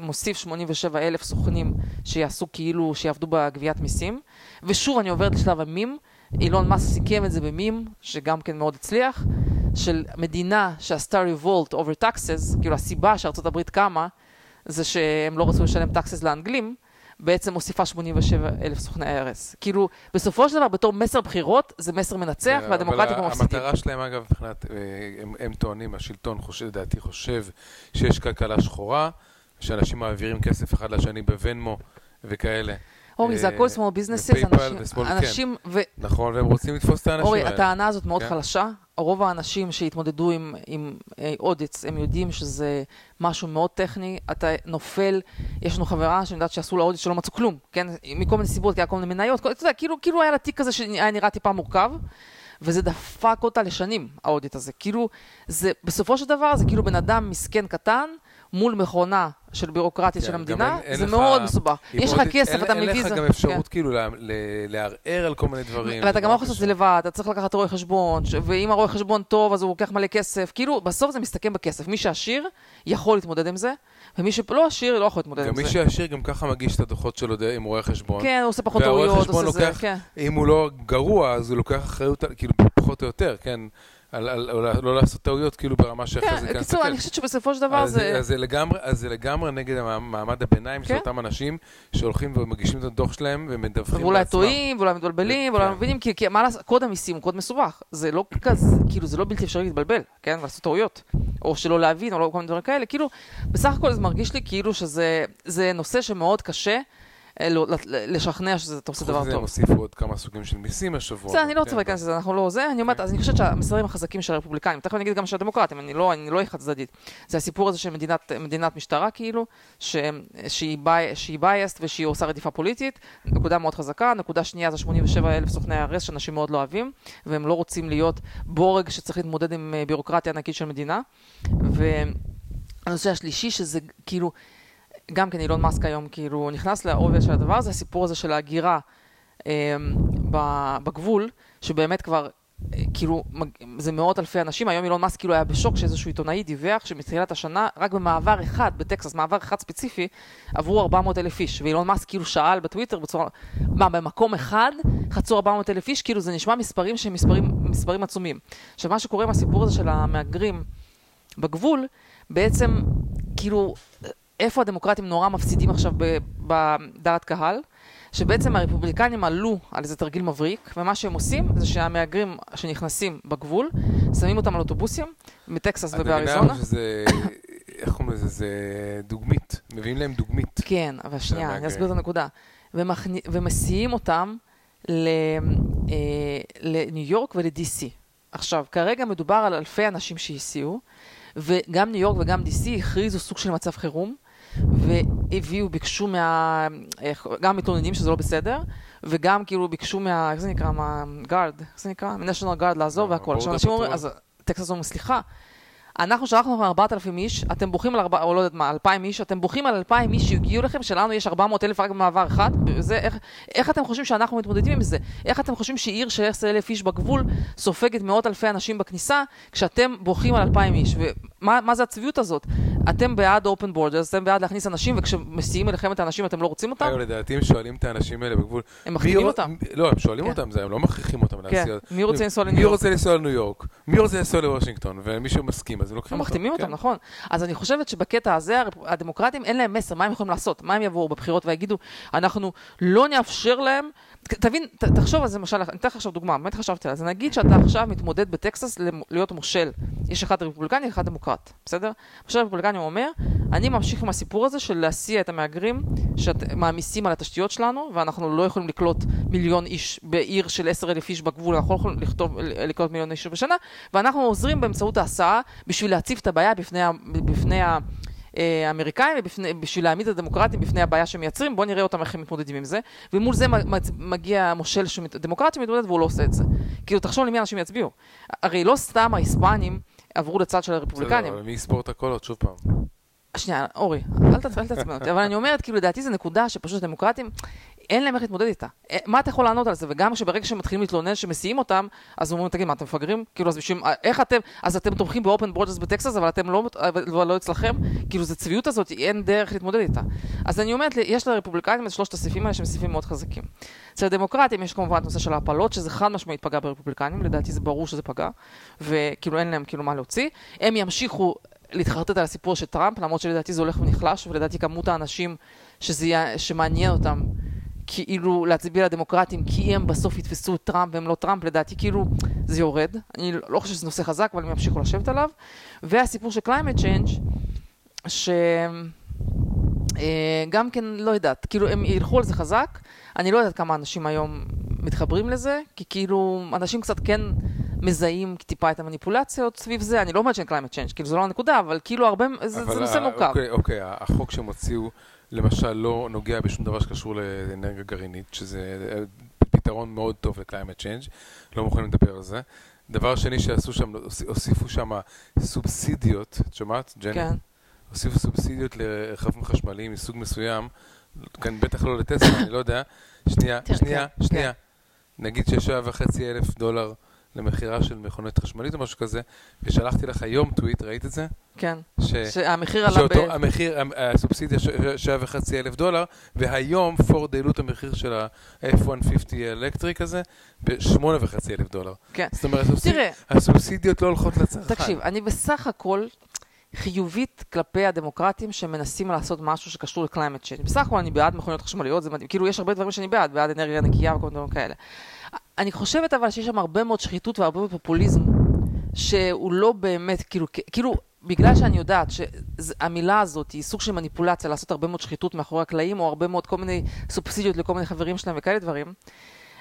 מוסיף 87 אלף סוכנים שיעשו כאילו, שיעבדו בגביית מיסים. ושוב, אני עוברת לשלב המים. אילון מאסק סיכם את זה במים, שגם כן מאוד הצליח, של מדינה שעשתה revolt over taxes, כאילו הסיבה שארצות הברית קמה, זה שהם לא רצו לשלם taxes לאנגלים, בעצם מוסיפה 87 אלף סוכני IRS. כאילו, בסופו של דבר, בתור מסר בחירות, זה מסר מנצח, כן, והדמוקרטים אבל כבר מפסידים. המטרה שלהם, אגב, מבחינת, אה, הם, הם טוענים, השלטון חושב, לדעתי חושב שיש כלכלה שחורה, שאנשים מעבירים כסף אחד לשני בוונמו וכאלה. אורי, זה אה, הכל small businesses, ו PayPal אנשים, כן. נכון, והם רוצים לתפוס את האנשים אורי, האלה. הטענה הזאת מאוד כן. חלשה. רוב האנשים שהתמודדו עם, audits, הם יודעים שזה משהו מאוד טכני, אתה נופל, יש לנו חברה שאני יודעת שעשו לה audit שלא מצאו כלום, כן? מכל מיני סיבות, כי היה כל מיני מניות, אתה יודע, כאילו, כאילו היה לה תיק כזה שהיה נראה טיפה מורכב, וזה דפק אותה לשנים, ה audit הזה. כאילו, זה, בסופו של דבר, זה כאילו בן אדם מסכן קטן, מול מכונה של בירוקרטית כן, של גם המדינה, אין- אין זה לך- מאוד מסובך. יש לך כסף, אין- אתה אין מביא לך זה. גם כן. אפשרות כאילו לה- ל- לערער על כל מיני דברים. ואתה גם לא יכול לעשות את זה. לבד, אתה צריך לקחת רואה חשבון, ואם הרואה חשבון טוב אז הוא לוקח מלא כסף, כאילו בסוף זה מסתכם בכסף. מי שעשיר יכול להתמודד עם זה, ומי שלא עשיר לא יכול להתמודד עם גם זה. מי שעשיר גם ככה מגיש את הדוחות שלו עם רואה חשבון. כן, הוא עושה פחות טעויות, עושה זה, כן. אם הוא לא גרוע, אז הוא לוקח אחריות, כאילו, פחות או יותר, כן? על, על, על, לא לעשות טעויות, כאילו, ברמה שאחרי זה כן, כן בקיצור, אני חושבת שבסופו של דבר אז, זה... אז, זה לגמרי, אז זה לגמרי נגד המעמד הביניים של כן. אותם אנשים שהולכים ומגישים את הדוח שלהם ומדווחים ואולי לעצמם. טועים, ואולי מתבלבלים, ואולי כן. מבינים, כי, כי מה לעשות, קוד המיסים הוא קוד מסובך. זה לא כזה, כאילו, זה לא בלתי אפשרי להתבלבל, כן? ולעשות טעויות. או שלא להבין, או לא כל מיני דברים כאלה. כאילו, בסך הכל זה מרגיש לי כאילו שזה זה נושא שמאוד קשה אה, לא- לשכנע שזה אתה עושה חוץ דבר מזה הם טוב. הוסיפו עוד כמה סוגים של מיסים השבוע. בסדר, אני לא כן, רוצה להיכנס לזה, אנחנו לא זה, אני אומרת, אז אני חושבת שהמסרים החזקים של הרפובליקנים, תכף אני אגיד גם של הדמוקרטים, אני לא, לא אהיה חד צדדית, זה הסיפור הזה של מדינת, משטרה כאילו, שהיא, biased ושהיא עושה רדיפה פוליטית, נקודה מאוד חזקה, נקודה שנייה זה 87 אלף סוכני הרס שאנשים מאוד לא אוהבים, והם לא רוצים להיות בורג שצריך להתמודד עם אה, ביורוקרטיה ענקית של מדינה, והנושא השלישי שזה כאילו, גם כן אילון מאסק היום כאילו נכנס לעובי של הדבר הזה, הסיפור הזה של ההגירה אה, בגבול, שבאמת כבר, אה, כאילו, זה מאות אלפי אנשים, היום אילון מאסק כאילו היה בשוק שאיזשהו עיתונאי דיווח שמתחילת השנה, רק במעבר אחד בטקסס, מעבר אחד ספציפי, עברו 400 אלף איש, ואילון מאסק כאילו שאל בטוויטר בצורה, מה, במקום אחד חצו 400 אלף איש, כאילו זה נשמע מספרים שהם מספרים, מספרים עצומים. עכשיו, מה שקורה עם הסיפור הזה של המהגרים בגבול, בעצם, כאילו, איפה הדמוקרטים נורא מפסידים עכשיו בדעת קהל? שבעצם הרפובליקנים עלו על איזה תרגיל מבריק, ומה שהם עושים זה שהמהגרים שנכנסים בגבול, שמים אותם על אוטובוסים מטקסס את מבינה ובאריזונה. שזה איך קוראים לזה? זה דוגמית. מביאים להם דוגמית. כן, אבל שנייה, אני. אסביר את הנקודה. ומסיעים אותם ל- אה, לניו יורק ול-DC. עכשיו, כרגע מדובר על אלפי אנשים שהסיעו, וגם ניו יורק וגם DC הכריזו סוג של מצב חירום, והביאו, ביקשו מה... גם מתלוננים שזה לא בסדר, וגם כאילו ביקשו מה... איך זה נקרא? מה guard, איך זה נקרא? מ-National Guard לעזור מה, והכל. עכשיו אנשים אומרים? אז טקסס אומרים, סליחה, אנחנו שלחנו לכם 4,000 איש, אתם בוכים על 4, או לא יודעת מה, 2,000 איש, אתם בוכים על 2,000 איש שהגיעו לכם, שלנו יש 400,000 רק במעבר אחד, זה, איך, איך אתם חושבים שאנחנו מתמודדים עם זה? איך אתם חושבים שעיר של 10,000 איש בגבול סופגת מאות אלפי אנשים בכניסה, כשאתם בוכים על 2,000 איש? ומה מה זה הצביעות הזאת? אתם בעד open borders, אתם בעד להכניס אנשים, וכשמסיעים אליכם את האנשים אתם לא רוצים אותם? אגב, לדעתי הם שואלים את האנשים האלה בגבול. הם מי רוצ- אותם. לא, הם שואלים כן. אותם, זה, הם לא מכריחים אותם כן, להסיע. מי רוצה לנסוע לניו מי יורק? רוצה לנסוע לניו יורק? מי רוצה לנסוע לוושינגטון? ומי שמסכים, אז הם לוקחים הם אותו. מחתימים אותם, כן. נכון. אז אני חושבת שבקטע הזה הדמוקרטים אין להם מסר, מה הם יכולים לעשות? מה הם יבואו בבחירות ויגידו, אנחנו לא נאפשר להם... תבין, ת- תחשוב על זה למשל, אני אתן לך עכשיו דוגמה, באמת חשבתי על זה. נגיד שאתה עכשיו מתמודד בטקסס להיות מושל. יש אחד רפובליקני, אחד דמוקרט, בסדר? עכשיו הרפובליקני אומר, אני ממשיך עם הסיפור הזה של להסיע את המהגרים שמעמיסים על התשתיות שלנו, ואנחנו לא יכולים לקלוט מיליון איש בעיר של עשר אלף איש בגבול, אנחנו לא יכולים לכתוב, לקלוט מיליון איש בשנה, ואנחנו עוזרים באמצעות ההסעה בשביל להציף את הבעיה בפני, בפני האמריקאים ובשביל להעמיד את הדמוקרטים בפני הבעיה שהם מייצרים, בואו נראה אותם איך הם מתמודדים עם זה. ומול זה מגיע מושל דמוקרטי שמתמודד והוא לא עושה את זה. כאילו, תחשוב למי אנשים יצביעו. הרי לא סתם ההיספנים עברו לצד של הרפובליקנים. בסדר, אבל מי יספור את הקולות, שוב פעם. שנייה, אורי, אל תעצבן אותי, אבל אני אומרת, כאילו, לדעתי זו נקודה שפשוט הדמוקרטים, אין להם איך להתמודד איתה. אה, מה אתה יכול לענות על זה? וגם שברגע שהם מתחילים להתלונן שמסיעים אותם, אז אומרים, תגיד, מה, אתם מפגרים? כאילו, אז בשביל, אה, איך אתם, אז אתם תומכים ב open borders בטקסס, אבל אתם לא, אבל לא, לא אצלכם? כאילו, זו צביעות הזאת, אין דרך להתמודד איתה. אז אני אומרת, יש לרפובליקנים את שלושת הסעיפים האלה שהם סעיפים מאוד חזקים. אצל הדמוקרטים יש כמובן את הנושא של ההפלות, שזה חד משמעית פגע ברפובליקנים, לדעתי זה ברור שזה פגע, וכאילו אין להם כאילו מה להוציא. הם ימשיכו להתחרטט על הסיפור של טראמפ, למרות שלדעתי זה הולך ונחלש, ולדעתי כמות האנשים שזה שמעניין אותם כאילו להצביע לדמוקרטים, כי הם בסוף יתפסו את טראמפ והם לא טראמפ, לדעתי כאילו זה יורד. אני לא חושב שזה נושא חזק, אבל הם ימשיכו לשבת עליו. והסיפור של climate change, ש... אה, גם כן, לא יודעת, כאילו הם ילכו על זה חזק, אני לא יודעת כמה אנשים היום מתחברים לזה, כי כאילו אנשים קצת כן מזהים טיפה את המניפולציות סביב זה, אני לא אומרת שאין climate change, כאילו זה לא הנקודה, אבל כאילו הרבה, זה, זה אבל נושא מורכב. אוקיי, אוקיי, החוק שהם הוציאו, למשל, לא נוגע בשום דבר שקשור לאנרגיה גרעינית, שזה פתרון מאוד טוב ל-climate change, לא מוכנים לדבר על זה. דבר שני שעשו שם, הוסיפו שם סובסידיות, את שומעת, ג'ני? כן, הוסיפו סובסידיות לרכבים חשמליים מסוג מסוים, כאן בטח לא לטסלה, אני לא יודע. שנייה, כן, שנייה, כן, שנייה. נגיד ששבע וחצי אלף דולר למכירה של מכונית חשמלית או משהו כזה, ושלחתי לך היום טוויט, ראית את זה? כן, ש... שהמחיר עלה ב... שאותו המחיר, המ- הסובסידיה ש- שבע וחצי אלף דולר, והיום פורד העלו את המחיר של ה-F-150 ה electric הזה בשמונה וחצי אלף דולר. כן. זאת אומרת, הסובסיד- תראה, הסובסידיות לא הולכות לצרכן. תקשיב, אני בסך הכל חיובית כלפי הדמוקרטים שמנסים לעשות משהו שקשור ל climate change. בסך הכל אני בעד מכוניות חשמליות, זה מדהים. כאילו, יש הרבה דברים שאני בעד, בעד אנרגיה נקייה וכל מיני דברים כאלה. אני חושבת אבל שיש שם הרבה מאוד שחיתות והרבה מאוד פופוליזם, שהוא לא באמת, כאילו, כאילו, בגלל שאני יודעת שהמילה הזאת היא סוג של מניפולציה, לעשות הרבה מאוד שחיתות מאחורי הקלעים, או הרבה מאוד כל מיני סובסידיות לכל מיני חברים שלהם וכאלה דברים.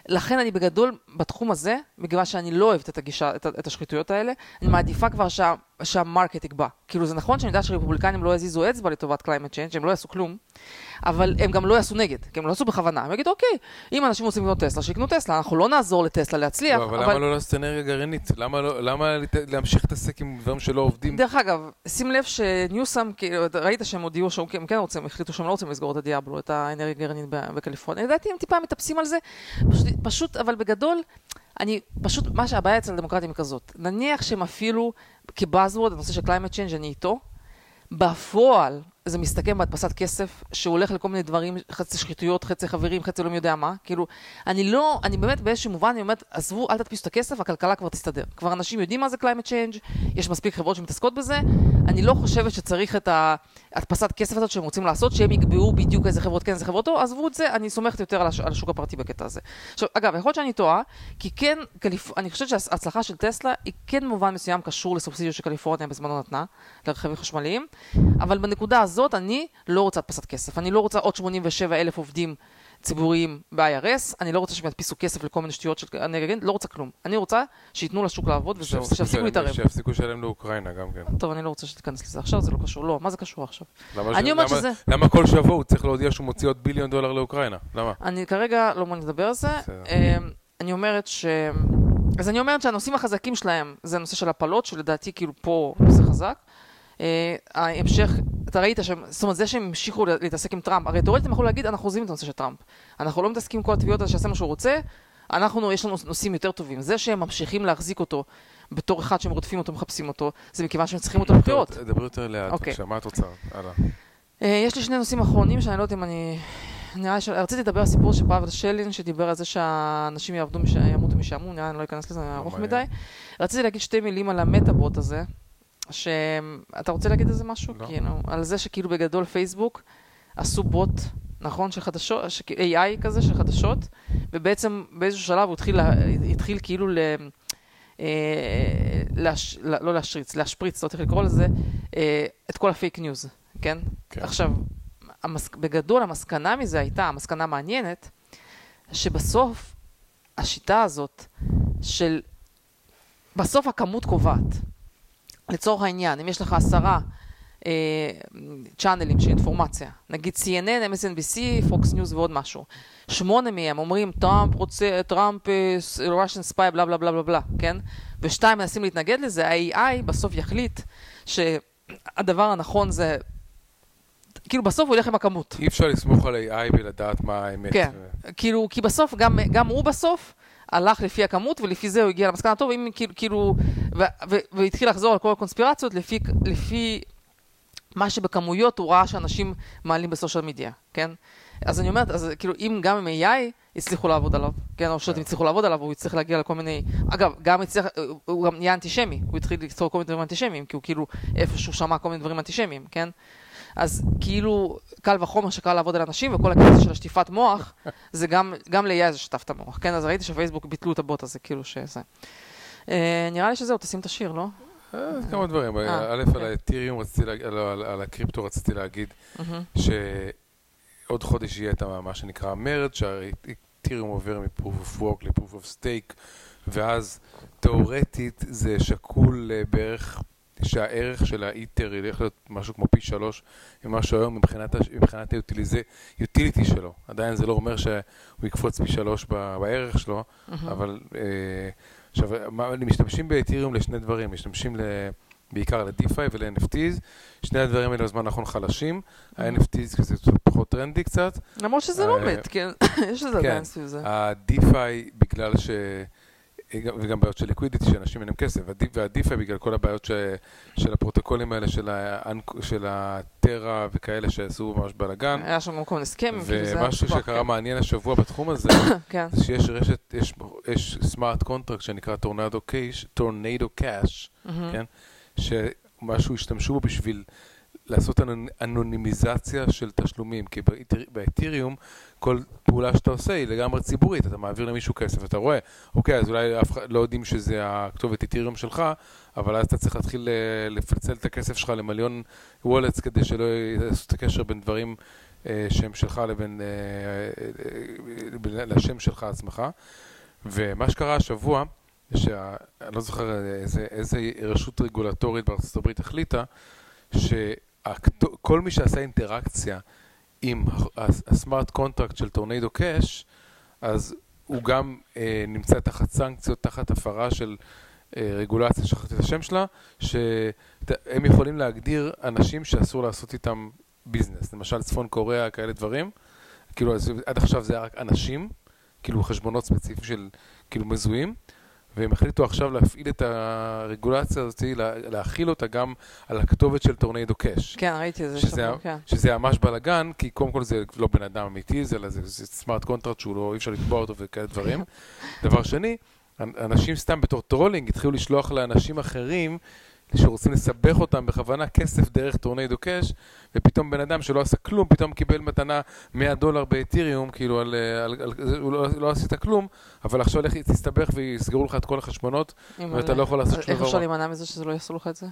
לכן אני בגדול, בתחום הזה, בגלל שאני לא אוהבת את הגישה, את, את השחיתויות האלה, אני מעדיפה כבר שה, שהמרקט יקבע. כאילו זה נכון שאני יודעת שרפובליקנים לא יזיזו אצבע לטובת climate change, הם לא יעשו כלום, אבל הם גם לא יעשו נגד, כי הם לא יעשו בכוונה. הם יגידו, אוקיי, אם אנשים רוצים לקנות טסלה, שיקנו טסלה, אנחנו לא נעזור לטסלה להצליח, לא, אבל למה לא לעשות אנרגיה גרעינית? למה לא- למה להמשיך להתעסק עם דברים שלא עובדים? דרך אגב, שים לב שניוסם, כאילו, ראית שהם הודיעו שהם כן רוצים, החליטו שהם לא רוצים לסגור את הדיאבלו, את האנרגיה הגרעינית בקליפורניה. לדעתי הם טיפה מטפסים על זה, פשוט, פשוט, אבל בגדול, אני, פשוט, מה שהבעיה אצל הדמוקרטים היא כזאת. נניח שהם אפילו, כבאזוורד, הנושא של climate change, אני איתו, בפועל, זה מסתכם בהדפסת כסף, שהוא הולך לכל מיני דברים, חצי שחיתויות, חצי חברים, חצי לא מי יודע מה. כאילו, אני לא, אני באמת באיזשהו מובן, אני אומרת, עזבו, אל תדפיסו את הכסף, הכלכלה כבר תסתדר. כבר אנשים יודעים מה זה climate change, יש מספיק חברות שמתעסקות בזה. אני לא חושבת שצריך את ההדפסת כסף הזאת שהם רוצים לעשות, שהם יקבעו בדיוק איזה חברות כן, איזה חברות לא, עזבו את זה, אני סומכת יותר על, הש, על השוק הפרטי בקטע הזה. עכשיו, אגב, יכול להיות שאני טועה, כי כן, קליפ... אני חושבת שההצלחה של טסלה היא כן במובן מסוים קשור לסובסידיות שקליפורניה בזמנו נתנה, לרכבים חשמליים, אבל בנקודה הזאת אני לא רוצה הדפסת כסף. אני לא רוצה עוד 87 אלף עובדים ציבוריים ב-IRS, אני לא רוצה שהם ידפיסו כסף לכל מיני שטויות של... אגיד, לא רוצה כלום. אני רוצה שייתנו לשוק לעבוד וזהו, שיפסיקו להתערב. שיפסיקו לשלם לאוקראינה גם כן. טוב, אני לא רוצה שתיכנס לזה עכשיו, זה לא קשור. לא, מה זה קשור עכשיו? אני אומרת שזה... למה כל שבוע הוא צריך להודיע שהוא מוציא עוד ביליון דולר לאוקראינה? למה? אני כרגע לא מעוניין לדבר על זה. אמ, אני אומרת ש... אז אני אומרת שהנושאים החזקים שלהם זה הנושא של הפלות, שלדעתי כאילו פה נושא חזק. אה, ההמשך, אתה ראית שהם, זאת אומרת זה שהם המשיכו להתעסק עם טראמפ, הרי תאורטית הם יכולו להגיד אנחנו עוזבים את הנושא של טראמפ. אנחנו לא מתעסקים עם כל התביעות האלה שיעשה מה שהוא רוצה, אנחנו, יש לנו נושאים יותר טובים. זה שהם ממשיכים להחזיק אותו בתור אחד שהם רודפים אותו, מחפשים אותו, זה מכיוון שהם צריכים אותו לבחירות. דברי יותר לאט, אוקיי. בבקשה, מה את רוצה? הלאה. אה, יש לי שני נושאים אחרונים שאני לא יודעת אם אני... נראה לי ש... רציתי לדבר על סיפור של פאבל שלין, שדיבר על זה שהאנשים יעבדו, מש... ימותו משעמום, נראה לי אני לא אכנס לזה, זה ארוך מעניין. מדי. רציתי להגיד שתי מילים על המטאבוט הזה, שאתה רוצה להגיד איזה משהו? לא. כאילו, על זה שכאילו בגדול פייסבוק עשו בוט, נכון, של חדשות, ש... AI כזה של חדשות, ובעצם באיזשהו שלב הוא התחיל, לה... התחיל כאילו ל... אה, להש... לא להשריץ, להשפריץ, לא צריך לקרוא לזה, אה, את כל הפייק ניוז, כן? כן. עכשיו, המס... בגדול המסקנה מזה הייתה, המסקנה מעניינת, שבסוף השיטה הזאת של, בסוף הכמות קובעת. לצורך העניין, אם יש לך עשרה אה, צ'אנלים של אינפורמציה, נגיד CNN, MSNBC, Fox News ועוד משהו, שמונה מהם אומרים טראמפ רוצה, טראמפ אה, Russian spy, בלה בלה בלה בלה בלה, כן? ושתיים מנסים להתנגד לזה, ה-AI בסוף יחליט שהדבר הנכון זה, כאילו בסוף הוא ילך עם הכמות. אי אפשר לסמוך על AI ולדעת מה האמת. כן. כאילו, כי בסוף, גם, גם הוא בסוף הלך לפי הכמות, ולפי זה הוא הגיע למסקנה, טוב, אם כאילו, כאילו ו, ו, והתחיל לחזור על כל הקונספירציות לפי, לפי מה שבכמויות הוא ראה שאנשים מעלים בסושיאל מדיה, כן? אז אני אומרת, אז כאילו, אם גם עם AI הצליחו לעבוד עליו, כן, או שאתם הצליחו לעבוד עליו, הוא יצטרך להגיע לכל מיני... אגב, גם הצליח, הוא גם נהיה אנטישמי, הוא התחיל לכתוב כל מיני דברים אנטישמיים, כי הוא כאילו איפשהו שמע כל מיני דברים אנטישמיים, כן? אז כאילו, קל וחומר שקל לעבוד על אנשים, וכל הקטע של השטיפת מוח, זה גם, גם ל-AI זה שטף את המוח, כן? אז ראיתי שפייסבוק ביטלו את הבוט הזה, כאילו שזה. אה, נראה לי שזהו, תשים את השיר, לא? אה, כמה דברים. אה, א', אוקיי. על האתיריום רציתי להגיד, לא, על- על הקריפטו רציתי להגיד. שעוד חודש יהיה את מה שנקרא מרד, שהאתיריום עובר מ-proof of work ל-proof of stake, ואז תאורטית זה שקול אה, בערך שהערך של האיתר ילך להיות משהו כמו פי שלוש ממה שהוא היום מבחינת, מבחינת היוטיליטי שלו. עדיין זה לא אומר שהוא יקפוץ פי שלוש בערך שלו, מהמם. אבל אה, עכשיו, משתמשים באתיריום לשני דברים, משתמשים ל... בעיקר ל-DeFi ול-NFTs, שני הדברים האלה בזמן האחרון חלשים, ה-NFTs זה פחות טרנדי קצת, למרות שזה לא אה, מת, כן? יש לזה כן. עדיין סביב זה. ה-DeFi בגלל ש... וגם בעיות של liquidity, שאנשים אין להם כסף, וה-D- וה-DeFi בגלל כל הבעיות ש... של הפרוטוקולים האלה, של. של ה Terra וכאלה שעשו ממש בלאגן, היה שם גם כל מיני הסכמים, כאילו זה... ומשהו שקרה כן. מעניין השבוע בתחום הזה, כן. זה שיש רשת, יש, יש smart contract שנקרא Tornado Cash, Tornado Cash. כן? שמשהו השתמשו בו בשביל לעשות אנ- אנונימיזציה של תשלומים, כי ב Ethereum כל פעולה שאתה עושה היא לגמרי ציבורית, אתה מעביר למישהו כסף, אתה רואה, אוקיי, אז אולי אף אחד לא יודעים שזה הכתובת אתיריום שלך, אבל אז אתה צריך להתחיל אה, לפצל את הכסף שלך למיליון וולטס כדי שלא יעשו את הקשר בין דברים אה, שהם שלך לבין, אה, אה, אה, לשם שלך עצמך. ומה שקרה השבוע, שאני לא זוכר איזה, איזה רשות רגולטורית בארצות הברית החליטה, שכל מי שעשה אינטראקציה עם ה smart contract של Tornado Cash, אז הוא גם אה, נמצא תחת סנקציות, תחת הפרה של אה, רגולציה, שכחתי את השם שלה, שהם יכולים להגדיר אנשים שאסור לעשות איתם ביזנס, למשל צפון קוריאה, כאלה דברים. כאילו, עד עכשיו זה היה רק אנשים, כאילו חשבונות ספציפיים של, כאילו, מזוהים, והם החליטו עכשיו להפעיל את הרגולציה הזאת, לה- להחיל אותה גם על הכתובת של Tornado Cash. כן, ראיתי את זה שזה, שבוע, כן. שזה ממש בלאגן, כי קודם כל זה לא בן אדם אמיתי, זה, זה, זה smart contract שהוא לא, אי אפשר לתבוע אותו וכאלה דברים. דבר שני, אנ- אנשים סתם בתור trolling התחילו לשלוח לאנשים אחרים שרוצים לסבך אותם בכוונה כסף דרך Tornado Cash, ופתאום בן אדם שלא עשה כלום, פתאום קיבל מתנה 100 דולר ב Ethereum, כאילו על, אה, על, על, הוא לא, לא עשית כלום, אבל עכשיו לך תסתבך ויסגרו לך את כל החשבונות, ואתה לא יכול לעשות שום איך דבר. אפשר להימנע מזה שזה לא יעשו לך את זה?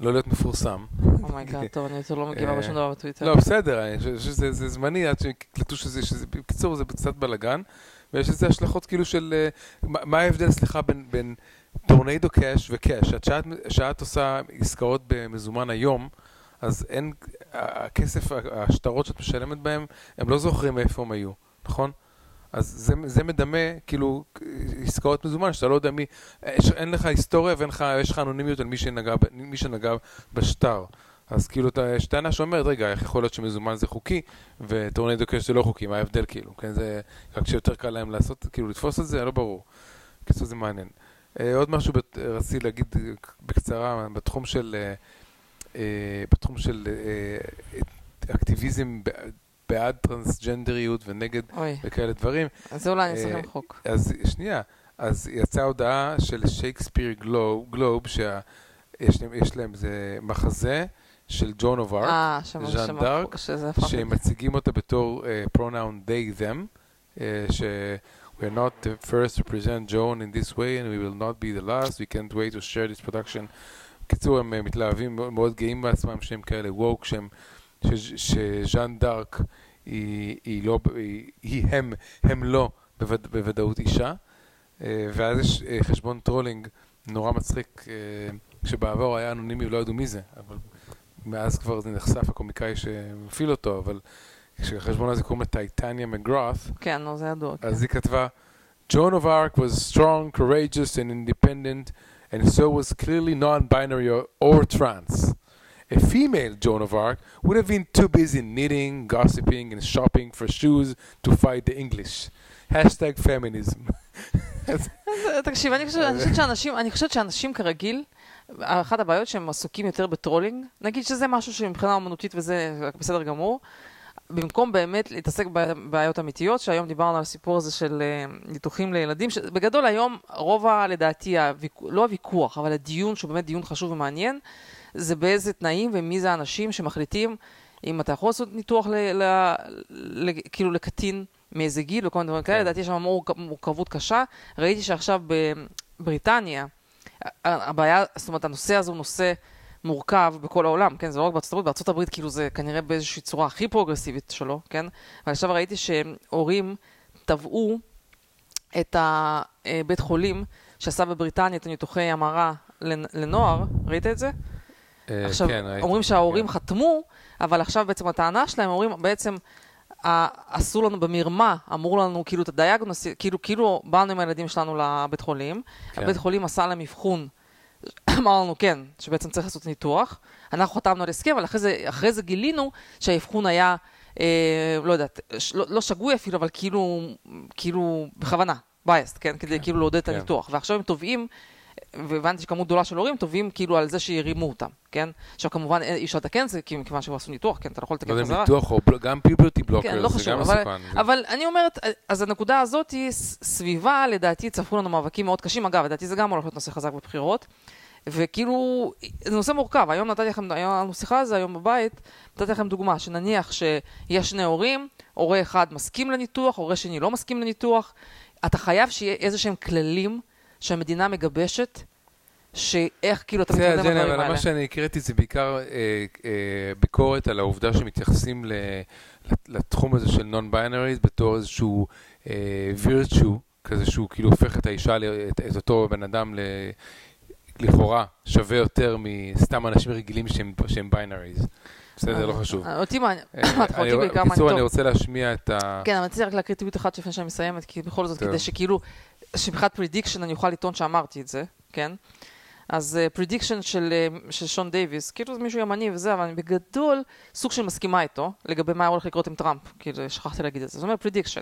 לא להיות מפורסם. Oh my God, טוב, אני יותר לא מגיבה אה, בשום דבר בטוויטר. לא, בסדר, אני חושב שזה זה זמני עד שיקלטו שזה, שזה, בקיצור, זה קצת בלאגן, ויש לזה השלכות כאילו של, אה, מה מה ההבדל, סליחה, בין, בין Tornado Cash ו cash? עד שאת, שאת עושה עסקאות במזומן היום, אז אין, הכסף, השטרות שאת משלמת בהם, הם לא זוכרים מאיפה הם היו, נכון? אז זה, זה מדמה, כאילו, עסקאות מזומן, שאתה לא יודע מי, יש, אין לך היסטוריה ואין לך, יש לך אנונימיות על מי שנגע, מי שנגע בשטר. אז כאילו, יש טענה שאומרת, רגע, איך יכול להיות שמזומן זה חוקי, וטורנדו קאש זה לא חוקי, מה ההבדל כאילו? כן, זה, רק שיותר קל להם לעשות, כאילו, לתפוס את זה, לא ברור. בקיצור, זה מעניין. אה, עוד משהו רציתי להגיד בקצרה, בתחום של, אה, אה, בתחום של אקטיביזם בעד טרנסג'נדריות ונגד אוי, וכאלה דברים. אז אולי אני אעשה חוק. אז שנייה, אז יצאה הודעה של שייקספיר גלוב, גלוב שיש להם, יש להם זה מחזה של ג'ון אוף ארק, ז'אן דארק, שזה הפך... שהם מציגים אותה בתור uh, pronoun they them, uh, ש... We are not the first to present Joan in this way and we will not be the last, we can't wait to share this production. בקיצור, הם מתלהבים, מאוד- גאים בעצמם שהם כאלה woke, שהם, שז'אן דארק היא, היא לא, היא, היא הם, הם לא בווד, בוודאות אישה. אה, ואז יש אה, חשבון trolling נורא מצחיק, אה, שבעבר היה אנונימי ולא ידעו מי זה, אבל מאז כבר זה נחשף, הקומיקאי שמפעיל אותו, אבל כשהחשבון הזה קוראים לה Titania McGrath, כן, נו, זה ידוע. כן. אז היא כתבה, Joan of Arc was strong, courageous and independent, and so was clearly non-binary or, or trans. A female Joan of Arc would have been too busy knitting, gossiping, and shopping for shoes to fight the English. Hashtag feminism. תקשיב, אני חושבת, אני חושבת שאנשים, אני חושבת שאנשים כרגיל, אחת הבעיות שהם עסוקים יותר בטרולינג, נגיד שזה משהו שמבחינה אומנותית וזה בסדר גמור, במקום באמת להתעסק בבעיות אמיתיות, שהיום דיברנו על הסיפור הזה של אה, ניתוחים לילדים, שבגדול היום רוב, ה- לדעתי, הוויכוח, לא הוויכוח, אבל הדיון, שהוא באמת דיון חשוב ומעניין, זה באיזה תנאים ומי זה האנשים שמחליטים אם אתה יכול לעשות ניתוח ל, ל, ל, כאילו לקטין מאיזה גיל וכל מיני דברים כאלה, כן. לדעתי יש שם מורכ- מורכבות קשה. ראיתי שעכשיו בבריטניה, הבעיה, זאת אומרת, הנושא הזה הוא נושא מורכב בכל העולם, כן? זה לא רק בארצות הברית, בארצות הברית כאילו זה כנראה באיזושהי צורה הכי פרוגרסיבית שלו, כן? ועכשיו ראיתי שהורים תבעו את הבית חולים שעשה בבריטניה את הניתוחי המרה לנ- לנוער, ראית את זה? אה, עכשיו, כן. אומרים שההורים כן. חתמו, אבל עכשיו בעצם הטענה שלהם, אומרים בעצם, עשו לנו במרמה, אמרו לנו כאילו את הדיאגנוס, כאילו, כאילו באנו עם הילדים שלנו לבית חולים, כן. הבית חולים עשה להם אבחון, אמר לנו כן, שבעצם צריך לעשות ניתוח, אנחנו חתמנו על הסכם, אבל אחרי זה, אחרי זה גילינו שהאבחון היה, אה, לא יודעת, ש- לא, לא שגוי אפילו, אבל כאילו, כאילו בכוונה, biased, כן? כדי כאילו לעודד את כן. הניתוח. ועכשיו הם תובעים, והבנתי שכמות גדולה של הורים תובעים כאילו על זה שהרימו אותם, כן? עכשיו כמובן אי אפשר לתקן את זה, כי מכיוון שהם עשו ניתוח, כן? אתה לא יכול לא לתקן יודע, חזרה. ניתוח או בל- גם פיברטי בלוקר, כן, לא זה חשוב, גם אבל, מסוכן. אבל אני אומרת, אז הנקודה הזאת היא סביבה, לדעתי צפו לנו מאבקים מאוד קשים. אגב, לדעתי זה גם הולך להיות נושא חזק בבחירות. וכאילו, זה נושא מורכב. היום נתתי לכם, היום היה לנו שיחה על זה היום בבית, נתתי לכם דוגמה, שנניח שיש שני הורים, הורה אחד מסכים לניתוח, הורה שני לא מסכים לניתוח, אתה חייב שיהיה איזה שהם כללים שהמדינה מגבשת, שאיך כאילו אתה מתקדם בסדר, ג'ני, בדברים אבל האלה. מה שאני הקראתי זה בעיקר אה, אה, ביקורת על העובדה שמתייחסים ל- לתחום הזה של נון-ביינריז בתור איזשהו וירטשו, כזה שהוא כאילו הופך את האישה, את, את אותו בן אדם ל... לכאורה שווה יותר מסתם אנשים רגילים שהם, שהם binaries. בסדר, לא חשוב. אה, אותי מעניין, אה, אותי אני- בעיקר מעניין בקיצור. אני רוצה להשמיע את ה... כן, אבל רציתי רק להקריא טוויט אחד לפני שאני מסיימת, כי בכל זאת. כדי שכאילו, שמבחינת prediction אני אוכל לטעון שאמרתי את זה, כן? אז prediction של, אה, של שון דייוויס, כאילו זה מישהו ימני וזה, אבל אני בגדול סוג של מסכימה איתו, לגבי מה הולך לקרות עם טראמפ, כאילו שכחתי להגיד את זה. זאת אומרת prediction.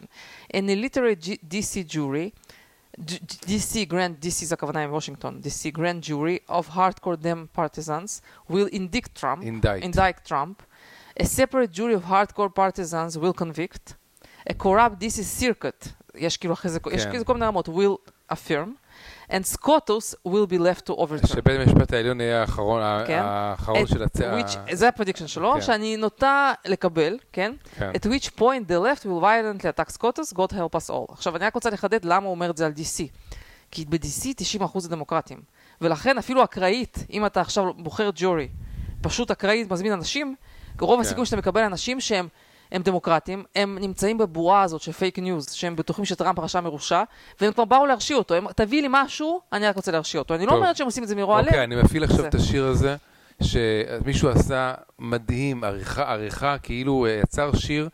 An illiterate DC jury DC Grand, DC זה הכוונה עם וושינגטון, DC Grand Jury of Hardcore Dem Partisans will indict Trump, Indict. indict Trump. A separate jury of hardcore partisans will convict. A corrupt DC circuit, יש כאילו אחרי זה, יש כן. כאילו כל מיני רמות, will affirm. And SCOTUS will be left to overturn. שבית המשפט העליון יהיה האחרון, כן. האחרון של הצ... which- זה הפרדיקשן שלו, כן. שאני נוטה לקבל, כן? כן. At which point the left will violently attack SCOTUS, God help us all. עכשיו, אני רק רוצה לחדד למה הוא אומר את זה על DC. כי ב-DC 90% זה דמוקרטים. ולכן אפילו אקראית, אם אתה עכשיו בוחר ג'ורי, פשוט אקראית מזמין אנשים, רוב כן. הסיכוי שאתה מקבל אנשים שהם הם דמוקרטים, הם נמצאים בבועה הזאת של פייק ניוז, שהם בטוחים שטראמפ רשע מרושע, והם כבר באו להרשיע אותו. הם, תביא לי משהו, אני רק רוצה להרשיע אותו. אני לא טוב. אומרת שהם עושים את זה מרוע לב. אוקיי, אני מפעיל עכשיו. את השיר הזה, שמישהו עשה מדהים, עריכה, עריכה, כאילו אה, יצר שיר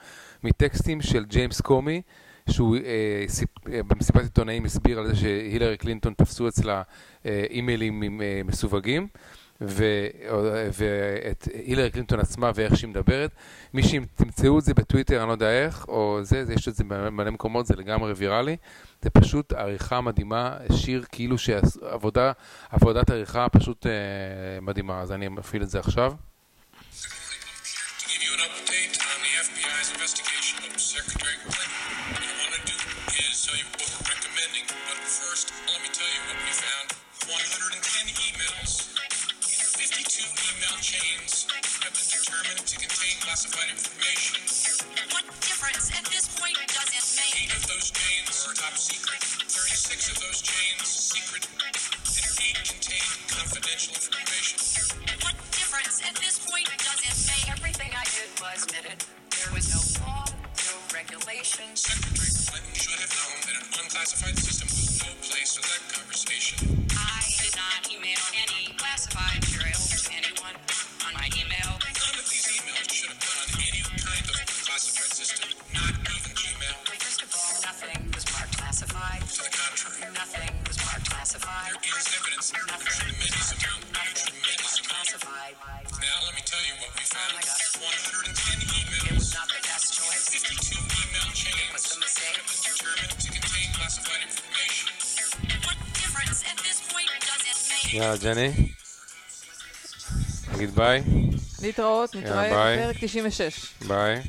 מטקסטים של ג'יימס קומי, שהוא אה, סיפ, אה, במסיבת עיתונאים הסביר על זה שהילרי קלינטון תפסו אצלה אה, אימיילים אה, מסווגים. ו- ואת הילרי קלינטון עצמה ואיך שהיא מדברת. מי שתמצאו את זה בטוויטר, אני לא יודע איך, או זה, זה יש את זה במלא מקומות, זה לגמרי ויראלי. זה פשוט עריכה מדהימה, שיר כאילו שעבודה, עבודת עריכה פשוט אה, מדהימה, אז אני מפעיל את זה עכשיו. first, let me tell you what we found. 110 emails in 52 chains have been determined to contain classified information. What difference at this point does it make? Eight of those chains are top secret, 36 of those chains secret, and eight contain confidential information. What difference at this point does it make? Everything I did was admitted. There was no law, regulations. Clinton should have known that an unclassified system was no place for that conversation. I did not email any classified material to anyone on my email. None of these emails should have been on any kind of classified system, not even Gmail. First of all, nothing was marked classified. To the contrary, Nothing was marked classified. there is evidence of a tremendous amount. Classified. Now let me tell you what we found. 110 emails. It was not the best choice. יאללה, ג'ני. נגיד ביי. להתראות, נתראה. בפרק 96. ביי.